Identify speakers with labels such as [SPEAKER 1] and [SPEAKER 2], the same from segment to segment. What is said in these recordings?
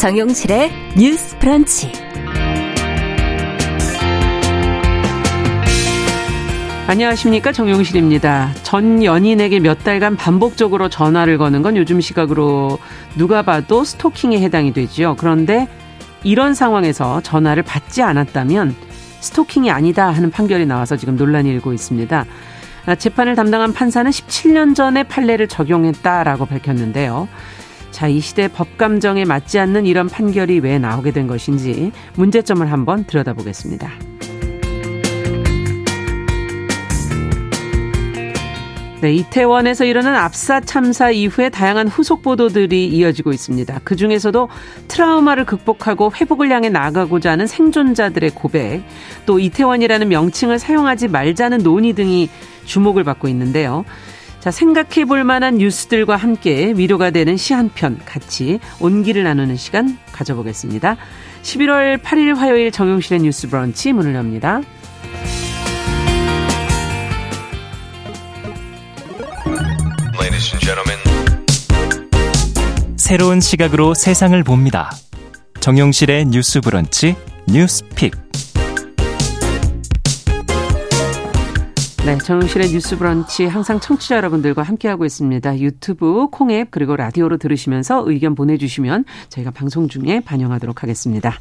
[SPEAKER 1] 정용실의 뉴스 프런치.
[SPEAKER 2] 안녕하십니까 정용실입니다. 전 연인에게 몇 달간 반복적으로 전화를 거는 건 요즘 시각으로 누가 봐도 스토킹에 해당이 되지요. 그런데 이런 상황에서 전화를 받지 않았다면 스토킹이 아니다 하는 판결이 나와서 지금 논란이 일고 있습니다. 아, 재판을 담당한 판사는 17년 전에 판례를 적용했다라고 밝혔는데요. 자, 이 시대 법 감정에 맞지 않는 이런 판결이 왜 나오게 된 것인지 문제점을 한번 들여다보겠습니다. 네, 이태원에서 일어난 압사 참사 이후에 다양한 후속 보도들이 이어지고 있습니다. 그 중에서도 트라우마를 극복하고 회복을 향해 나아가고자 하는 생존자들의 고백, 또 이태원이라는 명칭을 사용하지 말자는 논의 등이 주목을 받고 있는데요. 자, 생각해 볼 만한 뉴스들과 함께 위로가 되는 시 한 편 같이 온기를 나누는 시간 가져보겠습니다. 11월 8일 화요일 정용실의 뉴스 브런치 문을 엽니다.
[SPEAKER 3] 새로운 시각으로 세상을 봅니다. 정용실의 뉴스 브런치 뉴스 픽.
[SPEAKER 2] 네, 정용실의 뉴스 브런치 항상 청취자 여러분들과 함께하고 있습니다. 유튜브, 콩앱 그리고 라디오로 들으시면서 의견 보내주시면 저희가 방송 중에 반영하도록 하겠습니다.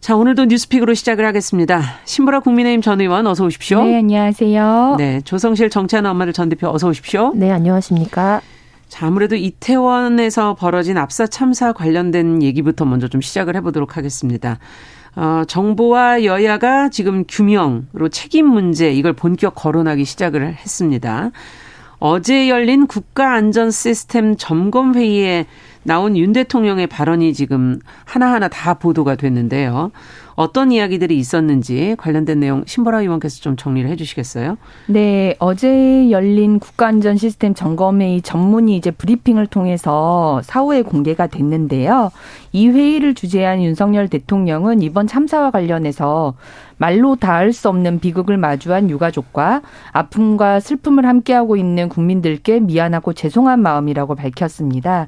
[SPEAKER 2] 자, 오늘도 뉴스픽으로 시작을 하겠습니다. 신보라 국민의힘 전 의원 어서 오십시오.
[SPEAKER 4] 네, 안녕하세요.
[SPEAKER 2] 네, 조성실 정치하는 엄마들 전 대표 어서 오십시오.
[SPEAKER 4] 네, 안녕하십니까.
[SPEAKER 2] 자, 아무래도 이태원에서 벌어진 압사 참사 관련된 얘기부터 먼저 좀 시작을 해보도록 하겠습니다. 어, 정부와 여야가 지금 규명으로 책임 문제 이걸 본격 거론하기 시작을 했습니다. 어제 열린 국가안전시스템 점검회의에 나온 윤 대통령의 발언이 지금 하나하나 다 보도가 됐는데요. 어떤 이야기들이 있었는지 관련된 내용 신보라 의원께서 좀 정리를 해 주시겠어요?
[SPEAKER 4] 네, 어제 열린 국가안전 시스템 점검회의 전문이 이제 브리핑을 통해서 사후에 공개가 됐는데요. 이 회의를 주재한 윤석열 대통령은 이번 참사와 관련해서 말로 닿을 수 없는 비극을 마주한 유가족과 아픔과 슬픔을 함께하고 있는 국민들께 미안하고 죄송한 마음이라고 밝혔습니다.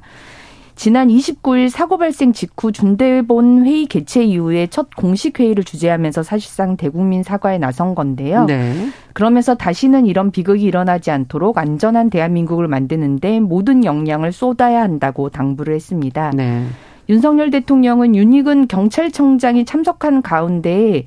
[SPEAKER 4] 지난 29일 사고 발생 직후 준대본 회의 개최 이후에 첫 공식 회의를 주재하면서 사실상 대국민 사과에 나선 건데요. 네. 그러면서 다시는 이런 비극이 일어나지 않도록 안전한 대한민국을 만드는데 모든 역량을 쏟아야 한다고 당부를 했습니다. 네. 윤석열 대통령은 윤익은 경찰청장이 참석한 가운데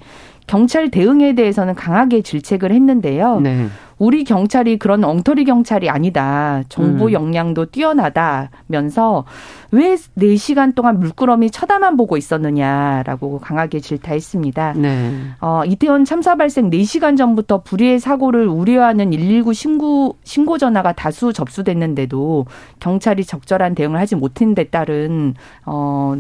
[SPEAKER 4] 경찰 대응에 대해서는 강하게 질책을 했는데요. 네. 우리 경찰이 그런 엉터리 경찰이 아니다. 정보 음. 역량도 뛰어나다면서 왜 4시간 동안 물끄러미 쳐다만 보고 있었느냐라고 강하게 질타했습니다. 네. 어, 이태원 참사 발생 4시간 전부터 불의의 사고를 우려하는 119 신고 신고 전화가 다수 접수됐는데도 경찰이 적절한 대응을 하지 못한 데 따른 어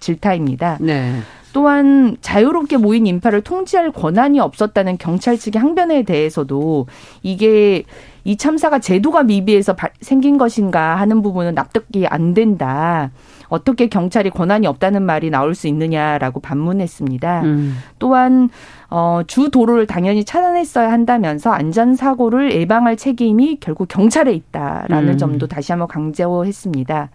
[SPEAKER 4] 질타입니다. 네. 또한 자유롭게 모인 인파를 통제할 권한이 없었다는 경찰 측의 항변에 대해서도 이게 이 참사가 제도가 미비해서 생긴 것인가 하는 부분은 납득이 안 된다. 어떻게 경찰이 권한이 없다는 말이 나올 수 있느냐라고 반문했습니다. 음. 또한 어, 주 도로를 당연히 차단했어야 한다면서 안전 사고를 예방할 책임이 결국 경찰에 있다라는 음. 점도 다시 한번 강조했습니다.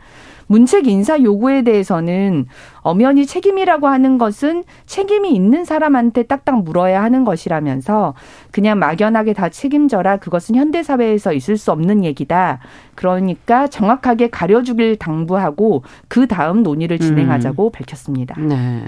[SPEAKER 4] 문책 인사 요구에 대해서는 엄연히 책임이라고 하는 것은 책임이 있는 사람한테 딱딱 물어야 하는 것이라면서 그냥 막연하게 다 책임져라 그것은 현대 사회에서 있을 수 없는 얘기다. 그러니까 정확하게 가려주길 당부하고 그 다음 논의를 진행하자고 음. 밝혔습니다. 네.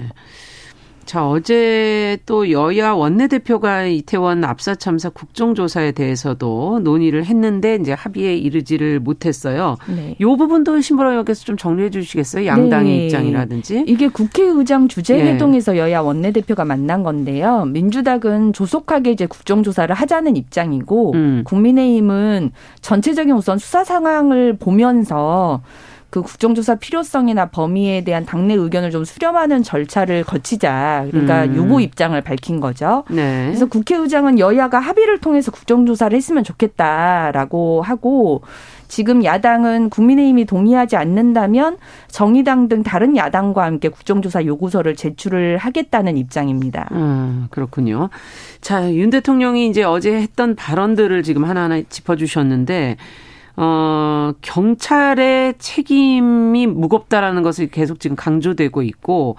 [SPEAKER 2] 자, 어제 또 여야 원내대표가 이태원 압사 참사 국정조사에 대해서도 논의를 했는데 이제 합의에 이르지를 못했어요. 네. 이 부분도 신보라 의원께서 좀 정리해 주시겠어요? 양당의 네. 입장이라든지.
[SPEAKER 4] 이게 국회의장 주재 회동에서 네. 여야 원내대표가 만난 건데요. 민주당은 조속하게 이제 국정조사를 하자는 입장이고 음. 국민의힘은 전체적인 우선 수사 상황을 보면서 그 국정조사 필요성이나 범위에 대한 당내 의견을 좀 수렴하는 절차를 거치자. 그러니까 음. 요구 입장을 밝힌 거죠. 네. 그래서 국회의장은 여야가 합의를 통해서 국정조사를 했으면 좋겠다라고 하고 지금 야당은 국민의힘이 동의하지 않는다면 정의당 등 다른 야당과 함께 국정조사 요구서를 제출을 하겠다는 입장입니다.
[SPEAKER 2] 음, 그렇군요. 자, 윤 대통령이 이제 어제 했던 발언들을 지금 하나하나 짚어주셨는데 어, 경찰의 책임이 무겁다라는 것을 계속 지금 강조되고 있고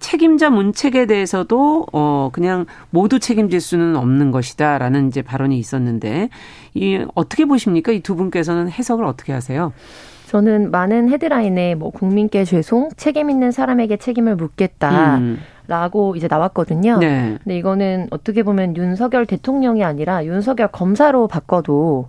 [SPEAKER 2] 책임자 문책에 대해서도 어 그냥 모두 책임질 수는 없는 것이다라는 이제 발언이 있었는데 이 어떻게 보십니까? 이 두 분께서는 해석을 어떻게 하세요?
[SPEAKER 5] 저는 많은 헤드라인에 뭐 국민께 죄송, 책임 있는 사람에게 책임을 묻겠다. 음. 라고 이제 나왔거든요. 네. 근데 이거는 어떻게 보면 윤석열 대통령이 아니라 윤석열 검사로 바꿔도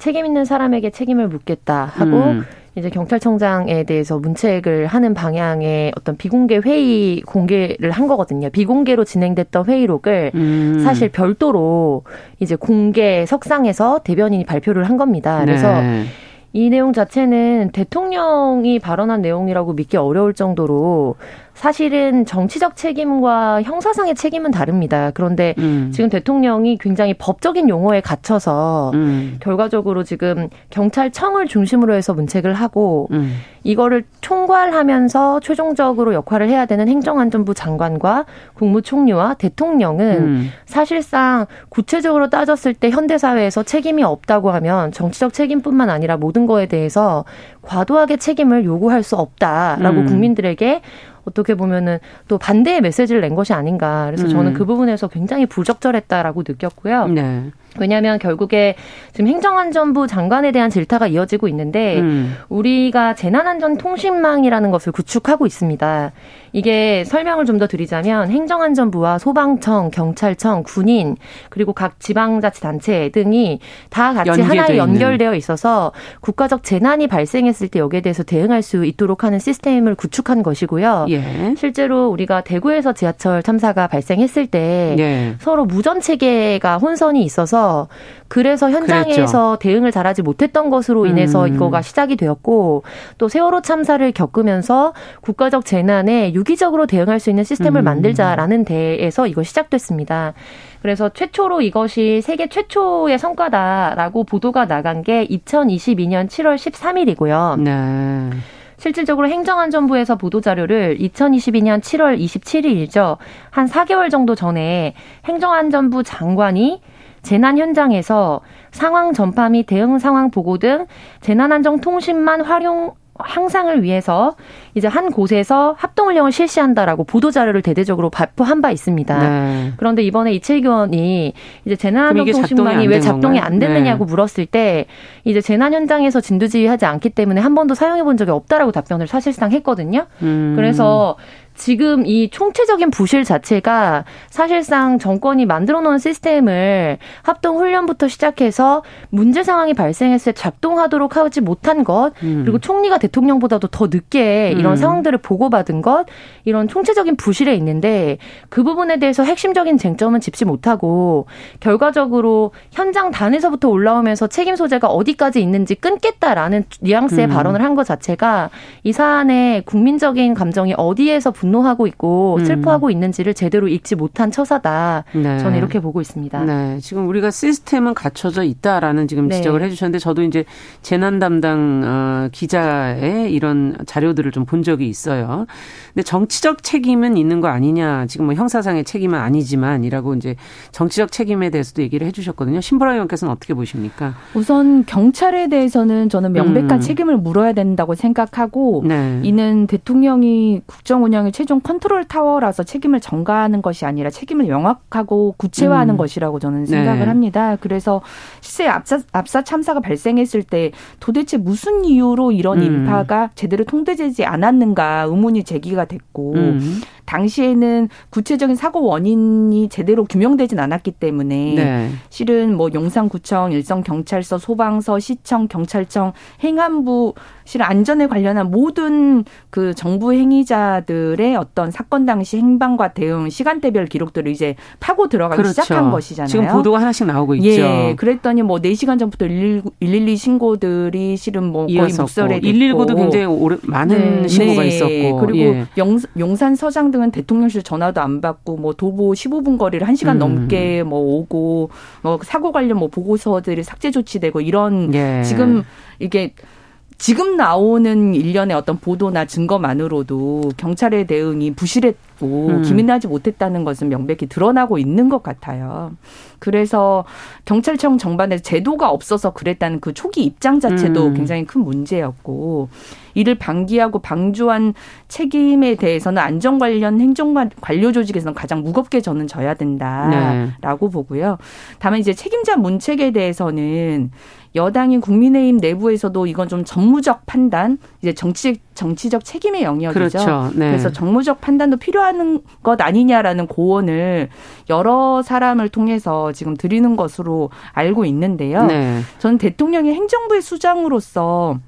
[SPEAKER 5] 책임 있는 사람에게 책임을 묻겠다 하고 음. 이제 경찰청장에 대해서 문책을 하는 방향의 어떤 비공개 회의 공개를 한 거거든요. 비공개로 진행됐던 회의록을 음. 사실 별도로 이제 공개 석상에서 대변인이 발표를 한 겁니다. 그래서 네. 이 내용 자체는 대통령이 발언한 내용이라고 믿기 어려울 정도로 사실은 정치적 책임과 형사상의 책임은 다릅니다. 그런데 음. 지금 대통령이 굉장히 법적인 용어에 갇혀서 음. 결과적으로 지금 경찰청을 중심으로 해서 문책을 하고 음. 이거를 총괄하면서 최종적으로 역할을 해야 되는 행정안전부 장관과 국무총리와 대통령은 음. 사실상 구체적으로 따졌을 때 현대사회에서 책임이 없다고 하면 정치적 책임뿐만 아니라 모든 거에 대해서 과도하게 책임을 요구할 수 없다라고 음. 국민들에게 어떻게 보면은 또 반대의 메시지를 낸 것이 아닌가. 그래서 저는 음. 그 부분에서 굉장히 부적절했다라고 느꼈고요. 네. 왜냐하면 결국에 지금 행정안전부 장관에 대한 질타가 이어지고 있는데 음. 우리가 재난안전통신망이라는 것을 구축하고 있습니다. 이게 설명을 좀 더 드리자면 행정안전부와 소방청, 경찰청, 군인 그리고 각 지방자치단체 등이 다 같이 하나에 연결되어 있어서 국가적 재난이 발생했을 때 여기에 대해서 대응할 수 있도록 하는 시스템을 구축한 것이고요. 예. 실제로 우리가 대구에서 지하철 참사가 발생했을 때 예. 서로 무전 체계가 혼선이 있어서 그래서 현장에서 그랬죠. 대응을 잘하지 못했던 것으로 인해서 음. 이거가 시작이 되었고 또 세월호 참사를 겪으면서 국가적 재난에 유기적으로 대응할 수 있는 시스템을 음. 만들자라는 데에서 이거 시작됐습니다. 그래서 최초로 이것이 세계 최초의 성과다라고 보도가 나간 게 2022년 7월 13일이고요. 네. 실질적으로 행정안전부에서 보도자료를 2022년 7월 27일이죠. 한 4개월 정도 전에 행정안전부 장관이 재난 현장에서 상황 전파 및 대응 상황 보고 등 재난안전통신만 활용 향상을 위해서 이제 한 곳에서 합동훈련을 실시한다라고 보도 자료를 대대적으로 발표한 바 있습니다. 네. 그런데 이번에 이채기 의원이 이제 재난안전통신만이 왜 작동이 안 됐느냐고 네. 물었을 때 이제 재난 현장에서 진두지휘하지 않기 때문에 한 번도 사용해 본 적이 없다라고 답변을 사실상 했거든요. 음. 그래서 지금 이 총체적인 부실 자체가 사실상 정권이 만들어 놓은 시스템을 합동 훈련부터 시작해서 문제 상황이 발생했을 때 작동하도록 하지 못한 것 음. 그리고 총리가 대통령보다도 더 늦게 이런 음. 상황들을 보고받은 것 이런 총체적인 부실에 있는데 그 부분에 대해서 핵심적인 쟁점은 짚지 못하고 결과적으로 현장 단에서부터 올라오면서 책임 소재가 어디까지 있는지 끊겠다라는 뉘앙스의 음. 발언을 한 것 자체가 이 사안의 국민적인 감정이 어디에서 분 분노하고 있고 음. 슬퍼하고 있는지를 제대로 읽지 못한 처사다. 네. 저는 이렇게 보고 있습니다.
[SPEAKER 2] 네. 지금 우리가 시스템은 갖춰져 있다라는 지금 네. 지적을 해주셨는데 저도 이제 재난 담당 어, 기자의 이런 자료들을 좀 본 적이 있어요. 근데 정치적 책임은 있는 거 아니냐. 지금 뭐 형사상의 책임은 아니지만이라고 이제 정치적 책임에 대해서도 얘기를 해주셨거든요. 신보라 의원께서는 어떻게 보십니까?
[SPEAKER 4] 우선 경찰에 대해서는 저는 명백한 음. 책임을 물어야 된다고 생각하고 네. 이는 대통령이 국정 운영 의 최종 컨트롤 타워라서 책임을 전가하는 것이 아니라 책임을 명확하고 구체화하는 음. 것이라고 저는 생각을 네. 합니다. 그래서 실제 압사, 압사 참사가 발생했을 때 도대체 무슨 이유로 이런 음. 인파가 제대로 통제되지 않았는가 의문이 제기가 됐고 음. 당시에는 구체적인 사고 원인이 제대로 규명되진 않았기 때문에 네. 실은 뭐 용산구청, 일성경찰서, 소방서, 시청, 경찰청, 행안부 실 안전에 관련한 모든 그 정부 행위자들의 어떤 사건 당시 행방과 대응 시간대별 기록들을 이제 파고 들어가기 그렇죠. 시작한 것이잖아요.
[SPEAKER 2] 지금 보도가 하나씩 나오고 있죠. 예.
[SPEAKER 4] 그랬더니 뭐 4시간 전부터 119, 112 신고들이 실은 뭐 거의 됐고
[SPEAKER 2] 119도 굉장히 오래, 많은 네. 신고가 네. 있었고
[SPEAKER 4] 그리고 예. 용, 용산 서장 등은 대통령실 전화도 안 받고 뭐 도보 15분 거리를 1시간 음. 넘게 뭐 오고 뭐 사고 관련 뭐 보고서들이 삭제 조치되고 이런 예. 지금 이게 지금 나오는 일련의 어떤 보도나 증거만으로도 경찰의 대응이 부실했고 음. 기민하지 못했다는 것은 명백히 드러나고 있는 것 같아요. 그래서 경찰청 정반에서 제도가 없어서 그랬다는 그 초기 입장 자체도 음. 굉장히 큰 문제였고 이를 방기하고 방조한 책임에 대해서는 안전 관련 행정 관료 조직에서는 가장 무겁게 저는 져야 된다라고 네. 보고요. 다만 이제 책임자 문책에 대해서는 여당인 국민의힘 내부에서도 이건 좀 정무적 판단, 이제 정치 정치적 책임의 영역이죠. 그렇죠. 네. 그래서 정무적 판단도 필요한 것 아니냐라는 고언을 여러 사람을 통해서 지금 드리는 것으로 알고 있는데요. 네. 저는 대통령이 행정부의 수장으로서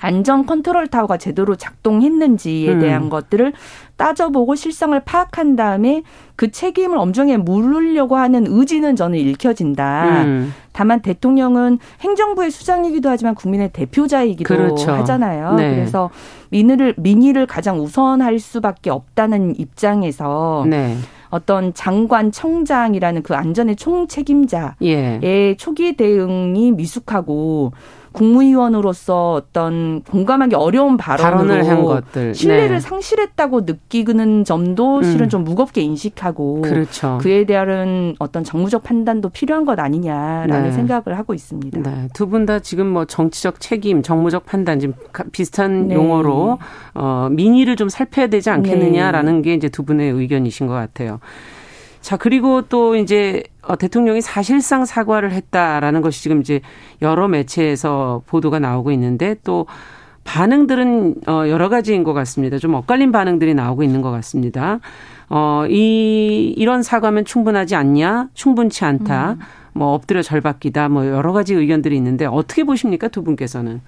[SPEAKER 4] 안전 컨트롤 타워가 제대로 작동했는지에 음. 대한 것들을 따져보고 실상을 파악한 다음에 그 책임을 엄중히 물으려고 하는 의지는 저는 읽혀진다. 음. 다만 대통령은 행정부의 수장이기도 하지만 국민의 대표자이기도 그렇죠. 하잖아요. 네. 그래서 민의를 민의를 가장 우선할 수밖에 없다는 입장에서 네. 어떤 장관 청장이라는 그 안전의 총 책임자의 예. 초기 대응이 미숙하고 국무위원으로서 어떤 공감하기 어려운 발언으로 한 것들. 신뢰를 네. 상실했다고 느끼는 점도 음. 실은 좀 무겁게 인식하고 그렇죠. 그에 대한 어떤 정무적 판단도 필요한 것 아니냐라는 네. 생각을 하고 있습니다. 네.
[SPEAKER 2] 두분 다 지금 뭐 정치적 책임, 정무적 판단 지금 비슷한 네. 용어로 어 민의를 좀 살펴야 되지 않겠느냐라는 네. 게 이제 두 분의 의견이신 것 같아요. 자, 그리고 또 이제 어, 대통령이 사실상 사과를 했다라는 것이 지금 이제 여러 매체에서 보도가 나오고 있는데 또 반응들은 어, 여러 가지인 것 같습니다. 좀 엇갈린 반응들이 나오고 있는 것 같습니다. 어, 이, 이런 사과면 충분하지 않냐? 충분치 않다. 음. 뭐 엎드려 절받기다. 뭐 여러 가지 의견들이 있는데 어떻게 보십니까? 두 분께서는?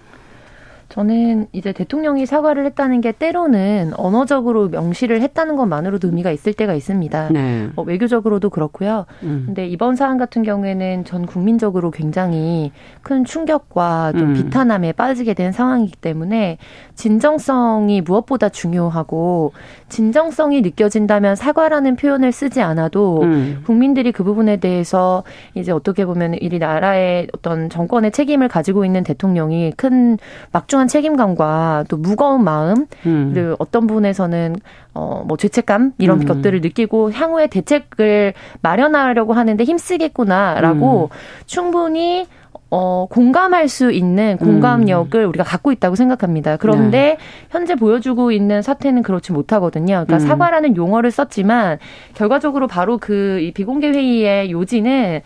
[SPEAKER 5] 저는 이제 대통령이 사과를 했다는 게 때로는 언어적으로 명시를 했다는 것만으로도 의미가 있을 때가 있습니다. 네. 어, 외교적으로도 그렇고요. 음. 근데 이번 사안 같은 경우에는 전 국민적으로 굉장히 큰 충격과 좀 음. 비탄함에 빠지게 된 상황이기 때문에 진정성이 무엇보다 중요하고 진정성이 느껴진다면 사과라는 표현을 쓰지 않아도 음. 국민들이 그 부분에 대해서 이제 어떻게 보면 이 나라의 어떤 정권의 책임을 가지고 있는 대통령이 큰 막중 소중한 책임감과 또 무거운 마음, 음. 그리고 어떤 부분에서는 어, 뭐 죄책감 이런 음. 것들을 느끼고 향후에 대책을 마련하려고 하는데 힘쓰겠구나라고 음. 충분히 어, 공감할 수 있는 공감력을 음. 우리가 갖고 있다고 생각합니다. 그런데 네. 현재 보여주고 있는 사태는 그렇지 못하거든요. 그러니까 음. 사과라는 용어를 썼지만 결과적으로 바로 그 이 비공개 회의의 요지는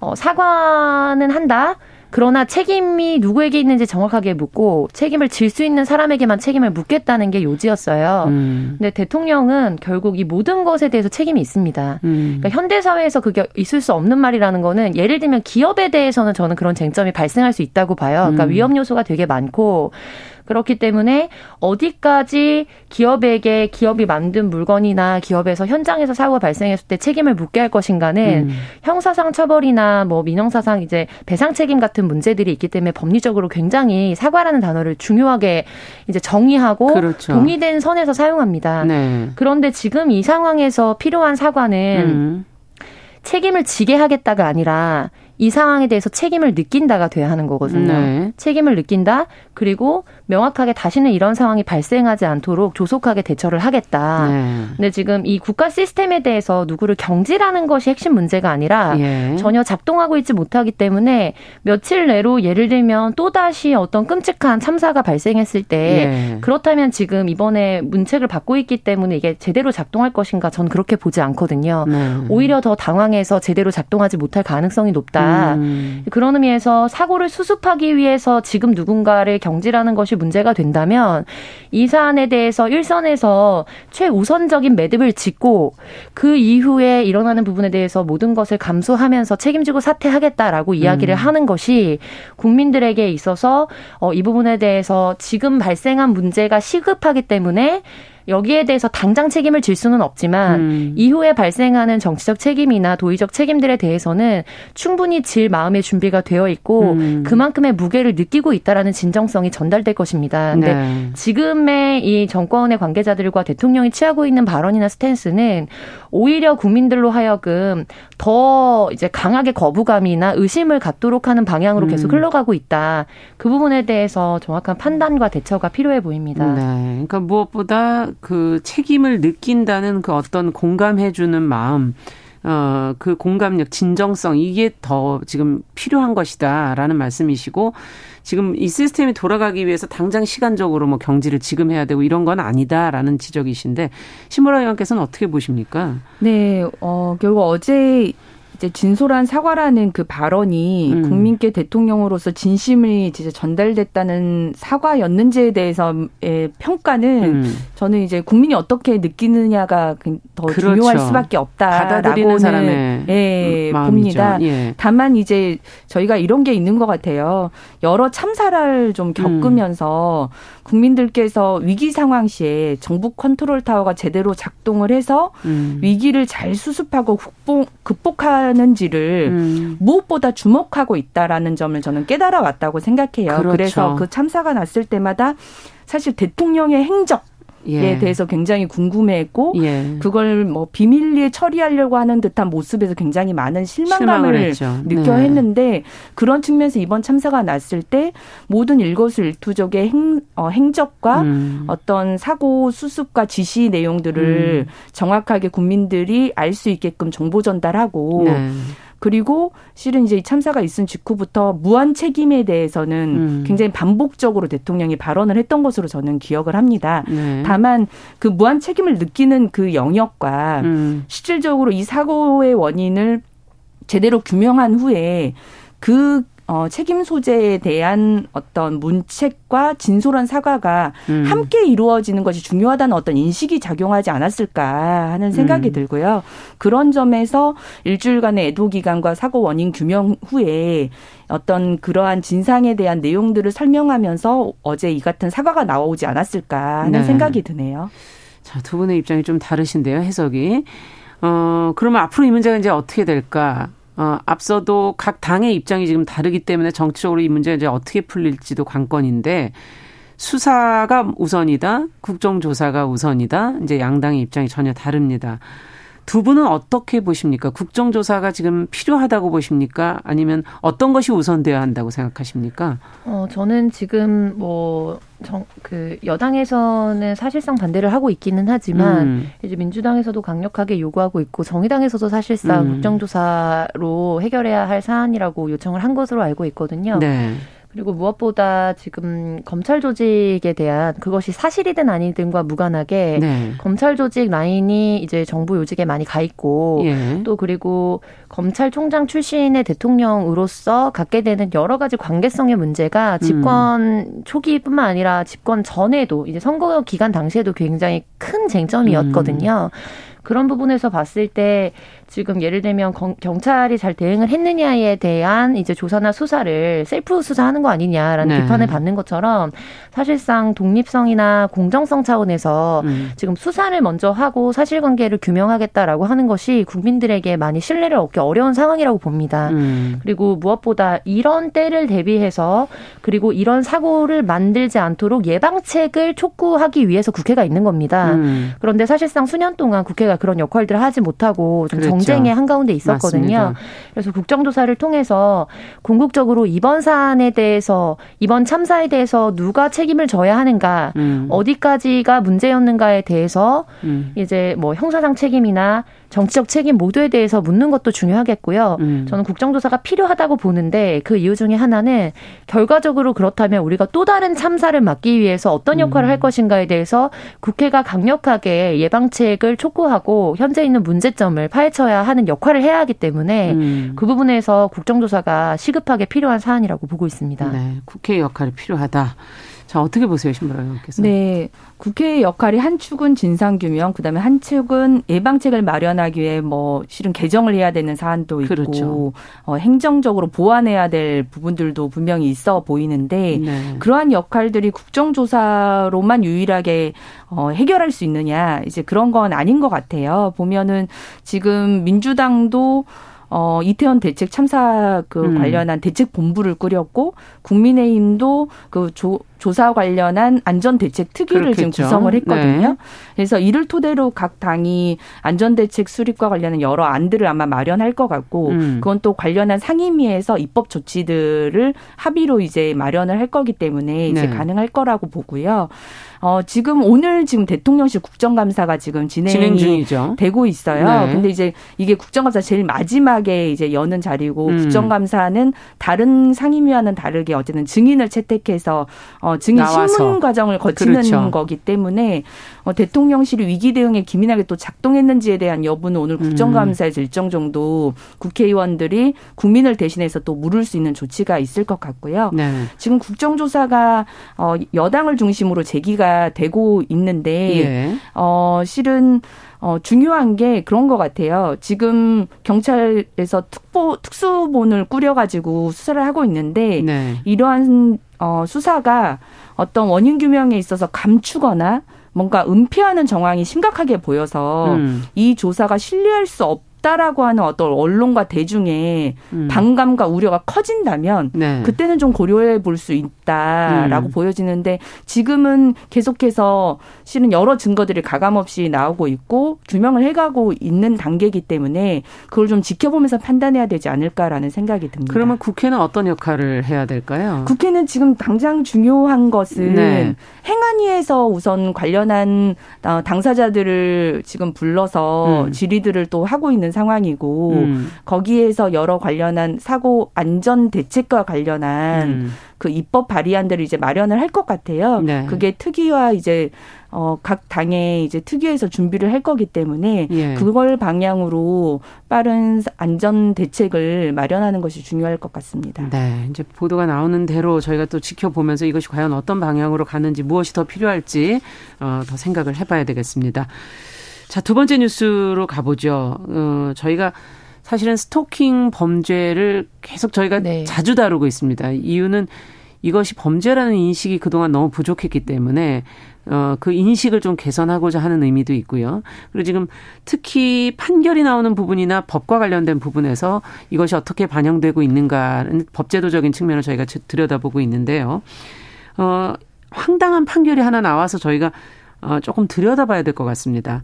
[SPEAKER 5] 어, 사과는 한다. 그러나 책임이 누구에게 있는지 정확하게 묻고 책임을 질 수 있는 사람에게만 책임을 묻겠다는 게 요지였어요. 음. 근데 대통령은 결국 이 모든 것에 대해서 책임이 있습니다. 음. 그러니까 현대 사회에서 그게 있을 수 없는 말이라는 거는 예를 들면 기업에 대해서는 저는 그런 쟁점이 발생할 수 있다고 봐요. 그러니까 음. 위험 요소가 되게 많고 그렇기 때문에 어디까지 기업에게 기업이 만든 물건이나 기업에서 현장에서 사고가 발생했을 때 책임을 묻게 할 것인가는 음. 형사상 처벌이나 뭐 민형사상 이제 배상 책임 같은 문제들이 있기 때문에 법리적으로 굉장히 사과라는 단어를 중요하게 이제 정의하고 그렇죠. 동의된 선에서 사용합니다. 네. 그런데 지금 이 상황에서 필요한 사과는 음. 책임을 지게 하겠다가 아니라 이 상황에 대해서 책임을 느낀다가 돼야 하는 거거든요. 네. 책임을 느낀다. 그리고 명확하게 다시는 이런 상황이 발생하지 않도록 조속하게 대처를 하겠다. 네. 근데 지금 이 국가 시스템에 대해서 누구를 경질하는 것이 핵심 문제가 아니라 예. 전혀 작동하고 있지 못하기 때문에 며칠 내로 예를 들면 또다시 어떤 끔찍한 참사가 발생했을 때 예. 그렇다면 지금 이번에 문책을 받고 있기 때문에 이게 제대로 작동할 것인가 전 그렇게 보지 않거든요. 네. 오히려 더 당황해서 제대로 작동하지 못할 가능성이 높다. 음. 그런 의미에서 사고를 수습하기 위해서 지금 누군가를 경질하는 것이 문제가 된다면 이 사안에 대해서 일선에서 최우선적인 매듭을 짓고 그 이후에 일어나는 부분에 대해서 모든 것을 감수하면서 책임지고 사퇴하겠다라고 이야기를 음. 하는 것이 국민들에게 있어서 어, 이 부분에 대해서 지금 발생한 문제가 시급하기 때문에 여기에 대해서 당장 책임을 질 수는 없지만 음. 이후에 발생하는 정치적 책임이나 도의적 책임들에 대해서는 충분히 질 마음의 준비가 되어 있고 음. 그만큼의 무게를 느끼고 있다라는 진정성이 전달될 것입니다. 근데 네. 지금의 이 정권의 관계자들과 대통령이 취하고 있는 발언이나 스탠스는 오히려 국민들로 하여금 더 이제 강하게 거부감이나 의심을 갖도록 하는 방향으로 계속 음. 흘러가고 있다. 그 부분에 대해서 정확한 판단과 대처가 필요해 보입니다.
[SPEAKER 2] 네. 그러니까 무엇보다 그 책임을 느낀다는 그 어떤 공감해주는 마음, 어, 그 공감력, 진정성, 이게 더 지금 필요한 것이다라는 말씀이시고, 지금 이 시스템이 돌아가기 위해서 당장 시간적으로 뭐 경지를 지금 해야 되고 이런 건 아니다라는 지적이신데, 신보라 의원께서는 어떻게 보십니까?
[SPEAKER 4] 네, 어, 결국 어제 이제 진솔한 사과라는 그 발언이 음. 국민께 대통령으로서 진심이 이제 전달됐다는 사과였는지에 대해서의 평가는 음. 저는 이제 국민이 어떻게 느끼느냐가 그더 그렇죠. 중요할 수밖에 없다라고는 사람의 예, 음, 봅니다. 예. 다만 이제 저희가 이런 게 있는 것 같아요. 여러 참사를 좀 겪으면서 음. 국민들께서 위기 상황 시에 정부 컨트롤 타워가 제대로 작동을 해서 음. 위기를 잘 수습하고 극복, 극복 하는지를 음. 무엇보다 주목하고 있다라는 점을 저는 깨달아 왔다고 생각해요. 그렇죠. 그래서 그 참사가 났을 때마다 사실 대통령의 행적 예. 대해서 굉장히 궁금해했고 예. 그걸 뭐 비밀리에 처리하려고 하는 듯한 모습에서 굉장히 많은 실망감을 느껴 네. 했는데 그런 측면에서 이번 참사가 났을 때 모든 일거수일투족의 행, 어, 행적과 음. 어떤 사고 수습과 지시 내용들을 음. 정확하게 국민들이 알 수 있게끔 정보 전달하고 네. 그리고 실은 이제 이 참사가 있은 직후부터 무한 책임에 대해서는 음. 굉장히 반복적으로 대통령이 발언을 했던 것으로 저는 기억을 합니다. 네. 다만 그 무한 책임을 느끼는 그 영역과 음. 실질적으로 이 사고의 원인을 제대로 규명한 후에 그 어, 책임 소재에 대한 어떤 문책과 진솔한 사과가 음. 함께 이루어지는 것이 중요하다는 어떤 인식이 작용하지 않았을까 하는 생각이 음. 들고요. 그런 점에서 일주일간의 애도 기간과 사고 원인 규명 후에 어떤 그러한 진상에 대한 내용들을 설명하면서 어제 이 같은 사과가 나오지 않았을까 하는 네. 생각이 드네요.
[SPEAKER 2] 자, 두 분의 입장이 좀 다르신데요, 해석이. 어, 그러면 앞으로 이 문제가 이제 어떻게 될까? 어, 앞서도 각 당의 입장이 지금 다르기 때문에 정치적으로 이 문제가 이제 어떻게 풀릴지도 관건인데 수사가 우선이다, 국정조사가 우선이다, 이제 양당의 입장이 전혀 다릅니다. 두 분은 어떻게 보십니까? 국정조사가 지금 필요하다고 보십니까? 아니면 어떤 것이 우선되어야 한다고 생각하십니까?
[SPEAKER 5] 어, 저는 지금 뭐, 정, 그, 여당에서는 사실상 반대를 하고 있기는 하지만, 음. 이제 민주당에서도 강력하게 요구하고 있고, 정의당에서도 사실상 음. 국정조사로 해결해야 할 사안이라고 요청을 한 것으로 알고 있거든요. 네. 그리고 무엇보다 지금 검찰 조직에 대한 그것이 사실이든 아니든과 무관하게 네. 검찰 조직 라인이 이제 정부 요직에 많이 가 있고 예. 또 그리고 검찰총장 출신의 대통령으로서 갖게 되는 여러 가지 관계성의 문제가 집권 음. 초기뿐만 아니라 집권 전에도 이제 선거 기간 당시에도 굉장히 큰 쟁점이었거든요. 음. 그런 부분에서 봤을 때 지금 예를 들면 경찰이 잘 대응을 했느냐에 대한 이제 조사나 수사를 셀프 수사하는 거 아니냐라는 네. 비판을 받는 것처럼 사실상 독립성이나 공정성 차원에서 음. 지금 수사를 먼저 하고 사실관계를 규명하겠다라고 하는 것이 국민들에게 많이 신뢰를 얻기 어려운 상황이라고 봅니다. 음. 그리고 무엇보다 이런 때를 대비해서 그리고 이런 사고를 만들지 않도록 예방책을 촉구하기 위해서 국회가 있는 겁니다. 음. 그런데 사실상 수년 동안 국회가 그런 역할들을 하지 못하고 좀 그렇죠. 정쟁의 한가운데 있었거든요. 맞습니다. 그래서 국정조사를 통해서 궁극적으로 이번 사안에 대해서 이번 참사에 대해서 누가 책임을 져야 하는가, 음. 어디까지가 문제였는가에 대해서 음. 이제 뭐 형사상 책임이나 정치적 책임 모두에 대해서 묻는 것도 중요하겠고요. 음. 저는 국정조사가 필요하다고 보는데 그 이유 중에 하나는 결과적으로 그렇다면 우리가 또 다른 참사를 막기 위해서 어떤 역할을 음. 할 것인가에 대해서 국회가 강력하게 예방책을 촉구하고 현재 있는 문제점을 파헤쳐야 하는 역할을 해야 하기 때문에 음. 그 부분에서 국정조사가 시급하게 필요한 사안이라고 보고 있습니다.
[SPEAKER 2] 네, 국회 역할이 필요하다. 자, 어떻게 보세요, 신보라 의원께서?
[SPEAKER 4] 네. 국회의 역할이 한 축은 진상규명, 그 다음에 한 축은 예방책을 마련하기 위해 뭐 실은 개정을 해야 되는 사안도 있고, 그렇죠. 어, 행정적으로 보완해야 될 부분들도 분명히 있어 보이는데, 네. 그러한 역할들이 국정조사로만 유일하게 어, 해결할 수 있느냐, 이제 그런 건 아닌 것 같아요. 보면은 지금 민주당도 어, 이태원 대책 참사 그 음. 관련한 대책 본부를 꾸렸고 국민의힘도 그 조, 조사 관련한 안전 대책 특위를 지금 구성을 했거든요. 네. 그래서 이를 토대로 각 당이 안전 대책 수립과 관련한 여러 안들을 아마 마련할 것 같고 음. 그건 또 관련한 상임위에서 입법 조치들을 합의로 이제 마련을 할 거기 때문에 이제 네. 가능할 거라고 보고요. 어, 지금 오늘 지금 대통령실 국정감사가 지금 진행이 진행 되고 있어요. 네. 근데 이제 이게 국정감사 제일 마지막에 이제 여는 자리고 음. 국정감사는 다른 상임위와는 다르게 어쨌든 증인을 채택해서 어, 증인 나와서. 신문 과정을 거치는 그렇죠. 거기 때문에 어, 대통령실이 위기 대응에 기민하게 또 작동했는지에 대한 여부는 오늘 음. 국정감사에서 음. 일정 정도 국회의원들이 국민을 대신해서 또 물을 수 있는 조치가 있을 것 같고요. 네. 지금 국정조사가 어, 여당을 중심으로 제기가 되고 있는데 예. 어, 실은 어, 중요한 게 그런 것 같아요. 지금 경찰에서 특보, 특수본을 꾸려가지고 수사를 하고 있는데, 네. 이러한, 어, 수사가 어떤 원인 규명에 있어서 감추거나 뭔가 은폐하는 정황이 심각하게 보여서 음. 이 조사가 신뢰할 수 없, 없다라고 하는 어떤 언론과 대중의 음. 반감과 우려가 커진다면 네. 그때는 좀 고려해 볼 수 있다라고 음. 보여지는데 지금은 계속해서 실은 여러 증거들이 가감없이 나오고 있고 규명을 해가고 있는 단계이기 때문에 그걸 좀 지켜보면서 판단해야 되지 않을까라는 생각이 듭니다.
[SPEAKER 2] 그러면 국회는 어떤 역할을 해야 될까요?
[SPEAKER 4] 국회는 지금 당장 중요한 것은 네. 행안위에서 우선 관련한 어, 당사자들을 지금 불러서 음. 질의들을 또 하고 있는 상황이고 음. 거기에서 여러 관련한 사고 안전 대책과 관련한 음. 그 입법 발의안들을 이제 마련을 할 것 같아요. 네. 그게 특위와 이제 어, 각 당의 이제 특위에서 준비를 할 거기 때문에 예. 그걸 방향으로 빠른 안전 대책을 마련하는 것이 중요할 것 같습니다.
[SPEAKER 2] 네. 이제 보도가 나오는 대로 저희가 또 지켜보면서 이것이 과연 어떤 방향으로 가는지 무엇이 더 필요할지 어, 더 생각을 해봐야 되겠습니다. 자, 두 번째 뉴스로 가보죠. 어, 저희가 사실은 스토킹 범죄를 계속 저희가 네. 자주 다루고 있습니다. 이유는 이것이 범죄라는 인식이 그동안 너무 부족했기 때문에 어, 그 인식을 좀 개선하고자 하는 의미도 있고요. 그리고 지금 특히 판결이 나오는 부분이나 법과 관련된 부분에서 이것이 어떻게 반영되고 있는가는 법제도적인 측면을 저희가 들여다보고 있는데요. 어, 황당한 판결이 하나 나와서 저희가 어, 조금 들여다봐야 될 것 같습니다.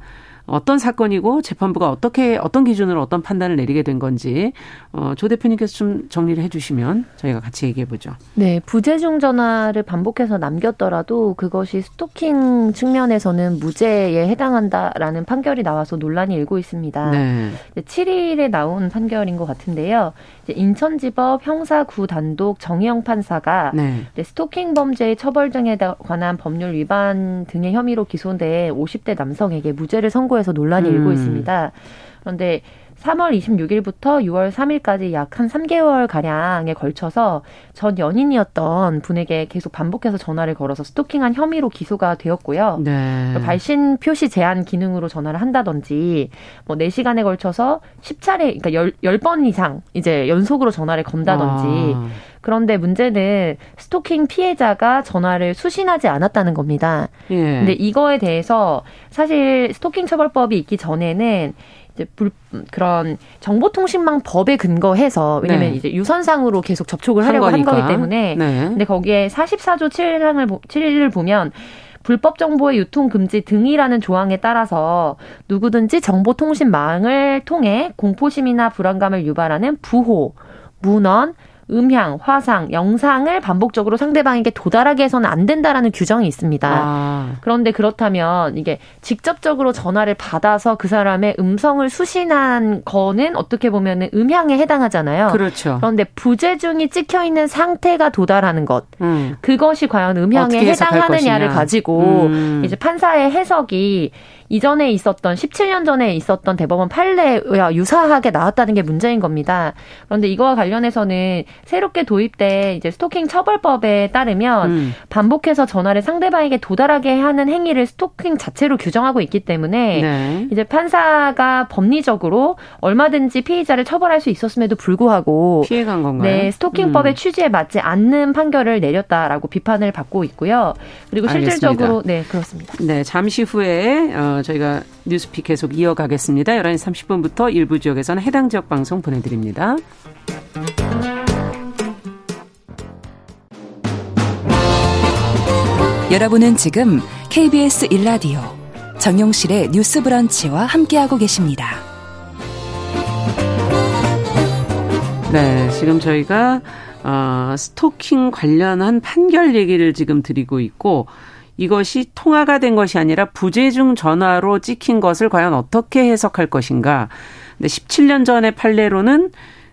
[SPEAKER 2] 어떤 사건이고 재판부가 어떻게 어떤 기준으로 어떤 판단을 내리게 된 건지 어, 조 대표님께서 좀 정리를 해주시면 저희가 같이 얘기해 보죠.
[SPEAKER 5] 네, 부재중 전화를 반복해서 남겼더라도 그것이 스토킹 측면에서는 무죄에 해당한다라는 판결이 나와서 논란이 일고 있습니다. 네. 7일에 나온 판결인 것 같은데요. 인천지법 형사구 단독 정희영 판사가 네. 스토킹 범죄의 처벌 등에 관한 법률 위반 등의 혐의로 기소된 50대 남성에게 무죄를 선고해서 논란이 음. 일고 있습니다. 그런데 3월 26일부터 6월 3일까지 약 한 3개월 가량에 걸쳐서 전 연인이었던 분에게 계속 반복해서 전화를 걸어서 스토킹한 혐의로 기소가 되었고요. 네. 발신 표시 제한 기능으로 전화를 한다든지 뭐 4시간에 걸쳐서 10차례 그러니까 10, 10번 이상 이제 연속으로 전화를 건다든지 아. 그런데 문제는 스토킹 피해자가 전화를 수신하지 않았다는 겁니다. 예. 근데 이거에 대해서 사실 스토킹 처벌법이 있기 전에는 이제 불, 그런 정보통신망 법에 근거해서 왜냐면 네. 이제 유선상으로 계속 접촉을 하려고 한, 한 거기 때문에 네. 근데 거기에 44조 7항을 7일을 보면 불법 정보의 유통 금지 등이라는 조항에 따라서 누구든지 정보통신망을 통해 공포심이나 불안감을 유발하는 부호, 문헌, 음향, 화상, 영상을 반복적으로 상대방에게 도달하게 해서는 안 된다라는 규정이 있습니다. 아. 그런데 그렇다면 이게 직접적으로 전화를 받아서 그 사람의 음성을 수신한 거는 어떻게 보면은 음향에 해당하잖아요.
[SPEAKER 2] 그렇죠.
[SPEAKER 5] 그런데 부재중이 찍혀 있는 상태가 도달하는 것, 음. 그것이 과연 음향에 해당하느냐를 가지고 음. 이제 판사의 해석이 이전에 있었던 17년 전에 있었던 대법원 판례와 유사하게 나왔다는 게 문제인 겁니다. 그런데 이거와 관련해서는 새롭게 도입된 이제 스토킹 처벌법에 따르면 음. 반복해서 전화를 상대방에게 도달하게 하는 행위를 스토킹 자체로 규정하고 있기 때문에 네. 이제 판사가 법리적으로 얼마든지 피의자를 처벌할 수 있었음에도 불구하고
[SPEAKER 2] 피해간 건가요?
[SPEAKER 5] 네, 스토킹법의 음. 취지에 맞지 않는 판결을 내렸다라고 비판을 받고 있고요. 그리고 실질적으로 알겠습니다. 네 그렇습니다.
[SPEAKER 2] 네 잠시 후에 어, 저희가 뉴스픽 계속 이어가겠습니다. 11시 30분부터 일부 지역에서는 해당 지역 방송 보내드립니다.
[SPEAKER 1] 여러분은 지금 KBS 1라디오 정용실의 뉴스 브런치와 함께하고 계십니다.
[SPEAKER 2] 네, 지금 저희가 어, 스토킹 관련한 판결 얘기를 지금 드리고 있고 이것이 통화가 된 것이 아니라 부재중 전화로 찍힌 것을 과연 어떻게 해석할 것인가. 근데 17년 전의 판례로는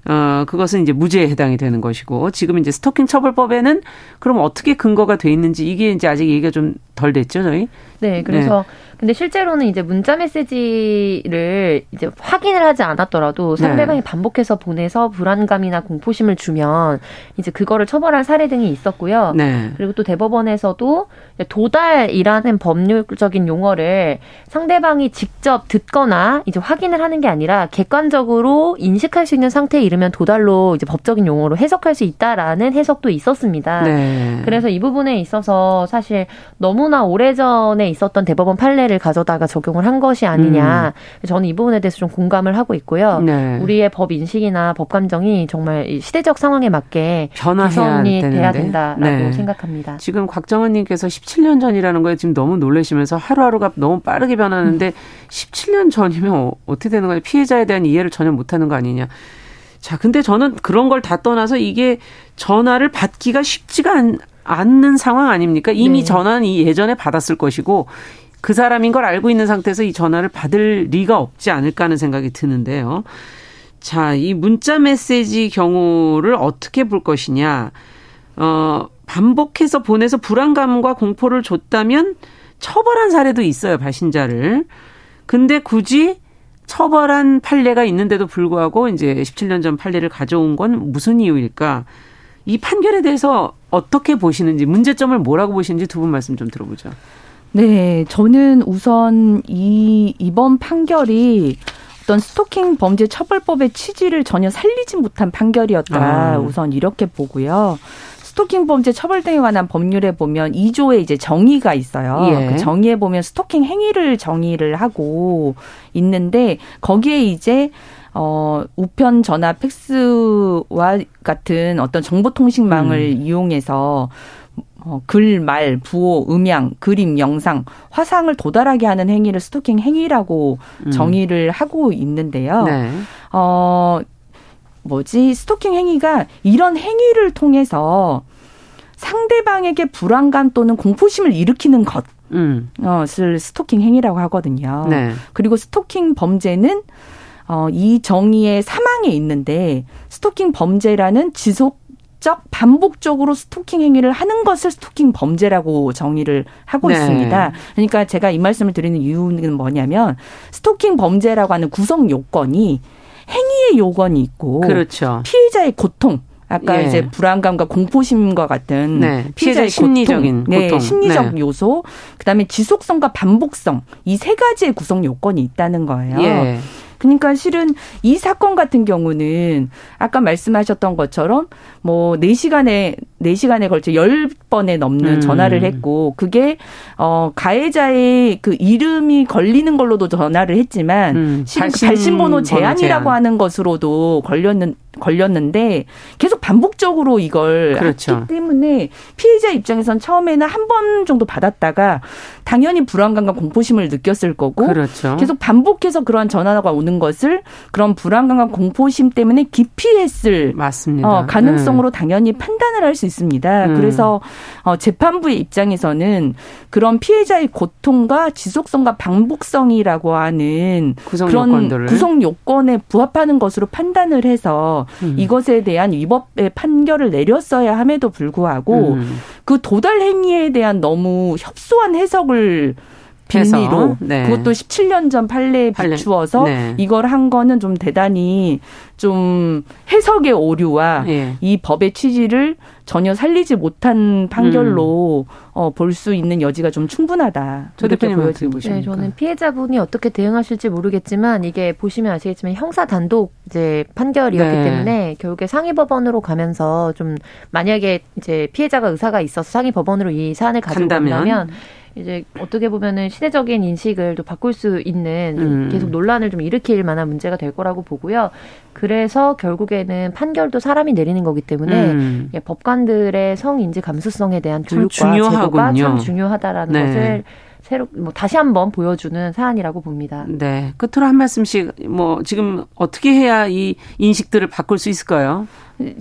[SPEAKER 2] 어, 그것은 이제 무죄에 해당이 되는 것이고, 지금 이제 스토킹 처벌법에는 그럼 어떻게 근거가 돼 있는지 이게 이제 아직 얘기가 좀 덜 됐죠, 저희?
[SPEAKER 5] 네, 그래서 네. 근데 실제로는 이제 문자 메시지를 이제 확인을 하지 않았더라도 네. 상대방이 네. 반복해서 보내서 불안감이나 공포심을 주면 이제 그거를 처벌할 사례 등이 있었고요. 네. 그리고 또 대법원에서도 도달이라는 법률적인 용어를 상대방이 직접 듣거나 이제 확인을 하는 게 아니라 객관적으로 인식할 수 있는 상태에 이르면 도달로 이제 법적인 용어로 해석할 수 있다라는 해석도 있었습니다. 네. 그래서 이 부분에 있어서 사실 너무 나 오래전에 있었던 대법원 판례 판례를 가져다가 적용을 한 것이 아니냐. 음. 저는 이 부분에 대해서 좀 공감을 하고 있고요. 네. 우리의 법 인식이나 법 감정이 정말 시대적 상황에 맞게
[SPEAKER 2] 변화해야
[SPEAKER 5] 돼야 된다라고 네. 생각합니다.
[SPEAKER 2] 지금 곽정원님께서 17년 전이라는 거에 지금 너무 놀라시면서 하루하루가 너무 빠르게 변하는데 음. 17년 전이면 어, 어떻게 되는 거냐? 피해자에 대한 이해를 전혀 못 하는 거 아니냐? 자, 근데 저는 그런 걸 다 떠나서 이게 전화를 받기가 쉽지가 않, 않는 상황 아닙니까? 이미 네. 전화는 이 예전에 받았을 것이고 그 사람인 걸 알고 있는 상태에서 이 전화를 받을 리가 없지 않을까 하는 생각이 드는데요. 자, 이 문자 메시지 경우를 어떻게 볼 것이냐. 어, 반복해서 보내서 불안감과 공포를 줬다면 처벌한 사례도 있어요, 발신자를. 근데 굳이 처벌한 판례가 있는데도 불구하고 이제 17년 전 판례를 가져온 건 무슨 이유일까? 이 판결에 대해서 어떻게 보시는지, 문제점을 뭐라고 보시는지 두 분 말씀 좀 들어보죠.
[SPEAKER 4] 네, 저는 우선 이 이번 판결이 어떤 스토킹 범죄 처벌법의 취지를 전혀 살리지 못한 판결이었다. 아. 우선 이렇게 보고요. 스토킹 범죄 처벌 등에 관한 법률에 보면 2조에 이제 정의가 있어요. 예. 그 정의에 보면 스토킹 행위를 정의를 하고 있는데 거기에 이제 어 우편 전화 팩스와 같은 어떤 정보통신망을 음. 이용해서 어, 글, 말, 부호, 음향, 그림, 영상, 화상을 도달하게 하는 행위를 스토킹 행위라고 음. 정의를 하고 있는데요. 네. 어, 뭐지? 스토킹 행위가 이런 행위를 통해서 상대방에게 불안감 또는 공포심을 일으키는 것. 음. 을 스토킹 행위라고 하거든요. 네. 그리고 스토킹 범죄는 어, 이 정의의 사항에 있는데 스토킹 범죄라는 지속 지속 반복적으로 스토킹 행위를 하는 것을 스토킹 범죄라고 정의를 하고 네. 있습니다. 그러니까 제가 이 말씀을 드리는 이유는 뭐냐면 스토킹 범죄라고 하는 구성 요건이 행위의 요건이 있고
[SPEAKER 2] 그렇죠.
[SPEAKER 4] 피해자의 고통 아까 예. 이제 불안감과 공포심과 같은 네. 피해자의
[SPEAKER 2] 심리적인 고통,
[SPEAKER 4] 네, 심리적 네. 요소, 그다음에 지속성과 반복성 이 세 가지의 구성 요건이 있다는 거예요. 예. 그러니까 실은 이 사건 같은 경우는 아까 말씀하셨던 것처럼 뭐 4시간에 4시간에 걸쳐 10번에 넘는 음. 전화를 했고 그게 어 가해자의 그 이름이 걸리는 걸로도 전화를 했지만 음. 실은 발신, 발신번호 제한이라고 제한. 하는 것으로도 걸렸는 걸렸는데 계속 반복적으로 이걸 그렇죠. 했기 때문에 피해자 입장에선 처음에는 한 번 정도 받았다가 당연히 불안감과 공포심을 느꼈을 거고 그렇죠. 계속 반복해서 그러한 전화가 오는 것을 그런 불안감과 공포심 때문에 기피했을 맞습니다. 어, 가능성 으로 네. 당연히 판단을 할 수 있습니다. 음. 그래서 어, 재판부의 입장에서는 그런 피해자의 고통과 지속성과 반복성이라고 하는 구성 그런 요건들을. 구성 요건에 부합하는 것으로 판단을 해서 음. 이것에 대한 위법의 판결을 내렸어야 함에도 불구하고 음. 그 도달 행위에 대한 너무 협소한 해석을 빈리로 네. 그것도 17년 전 판례에 비추어서 네. 이걸 한 거는 좀 대단히 좀 해석의 오류와 예. 이 법의 취지를 전혀 살리지 못한 판결로 음. 어, 볼 수 있는 여지가 좀 충분하다.
[SPEAKER 2] 이렇게 보여지고 네,
[SPEAKER 5] 저는 피해자분이 어떻게 대응하실지 모르겠지만 이게 보시면 아시겠지만 형사 단독 이제 판결이었기 네. 때문에 결국에 상위 법원으로 가면서 좀 만약에 이제 피해자가 의사가 있어서 상위 법원으로 이 사안을 가지고 간다면 이제 어떻게 보면은 시대적인 인식을 또 바꿀 수 있는 음. 계속 논란을 좀 일으킬 만한 문제가 될 거라고 보고요. 그래서 결국에는 판결도 사람이 내리는 거기 때문에 음. 예, 법관들의 성인지 감수성에 대한 교육과 제도가 참 중요하다라는 네. 것을 새로 뭐 다시 한번 보여주는 사안이라고 봅니다.
[SPEAKER 2] 네. 끝으로 한 말씀씩 뭐 지금 어떻게 해야 이 인식들을 바꿀 수 있을까요?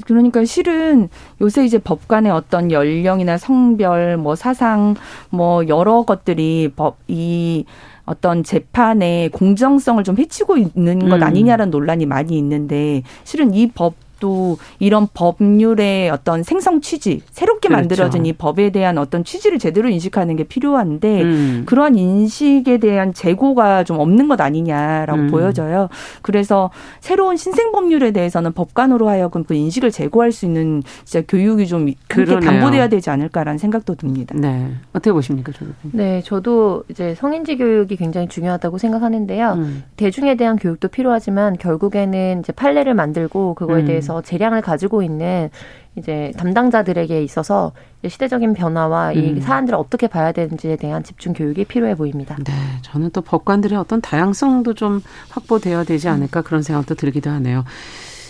[SPEAKER 4] 그러니까 실은 요새 이제 법관의 어떤 연령이나 성별, 뭐 사상, 뭐 여러 것들이 법, 이 어떤 재판의 공정성을 좀 해치고 있는 것 음. 아니냐라는 논란이 많이 있는데 실은 이 법 또 이런 법률의 어떤 생성 취지, 새롭게 그렇죠. 만들어진 이 법에 대한 어떤 취지를 제대로 인식하는 게 필요한데 음. 그러한 인식에 대한 재고가 좀 없는 것 아니냐라고 음. 보여져요. 그래서 새로운 신생 법률에 대해서는 법관으로 하여금 그 인식을 제고할 수 있는 진짜 교육이 좀 그렇게 담보돼야 되지 않을까라는 생각도 듭니다.
[SPEAKER 2] 네. 어떻게 보십니까,
[SPEAKER 5] 저 네, 저도 이제 성인지 교육이 굉장히 중요하다고 생각하는데요. 음. 대중에 대한 교육도 필요하지만 결국에는 이제 판례를 만들고 그거에 음. 대해서 재량을 가지고 있는 이제 담당자들에게 있어서 시대적인 변화와 음. 이 사안들을 어떻게 봐야 되는지에 대한 집중 교육이 필요해 보입니다.
[SPEAKER 2] 네, 저는 또 법관들의 어떤 다양성도 좀 확보되어야 되지 않을까 그런 생각도 들기도 하네요.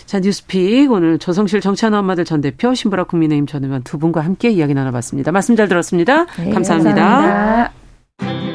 [SPEAKER 2] 자, 뉴스픽 오늘 조성실 정치하는 엄마들 전 대표 신보라 국민의힘 전 의원 두 분과 함께 이야기 나눠봤습니다. 말씀 잘 들었습니다. 네, 감사합니다. 감사합니다.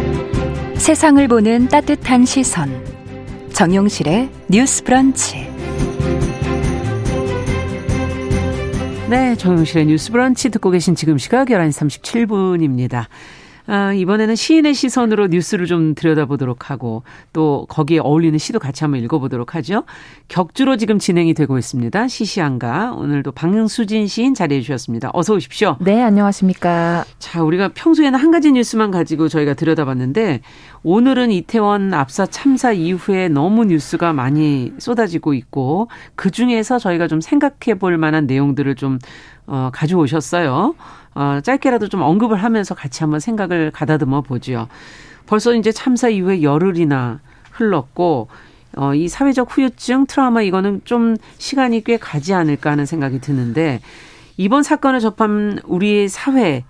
[SPEAKER 1] 세상을 보는 따뜻한 시선. 정용실의 뉴스 브런치.
[SPEAKER 2] 네, 정용실의 뉴스 브런치 듣고 계신 지금 시각 11시 37분입니다. 아, 이번에는 시인의 시선으로 뉴스를 좀 들여다보도록 하고 또 거기에 어울리는 시도 같이 한번 읽어보도록 하죠. 격주로 지금 진행이 되고 있습니다. 시시한가 오늘도 방수진 시인 자리해 주셨습니다. 어서 오십시오.
[SPEAKER 6] 네, 안녕하십니까.
[SPEAKER 2] 자, 우리가 평소에는 한 가지 뉴스만 가지고 저희가 들여다봤는데 오늘은 이태원 압사 참사 이후에 너무 뉴스가 많이 쏟아지고 있고 그 중에서 저희가 좀 생각해 볼 만한 내용들을 좀 어, 가져오셨어요. 어, 짧게라도 좀 언급을 하면서 같이 한번 생각을 가다듬어 보지요. 벌써 이제 참사 이후에 열흘이나 흘렀고 어, 이 사회적 후유증, 트라우마 이거는 좀 시간이 꽤 가지 않을까 하는 생각이 드는데 이번 사건을 접한 우리 사회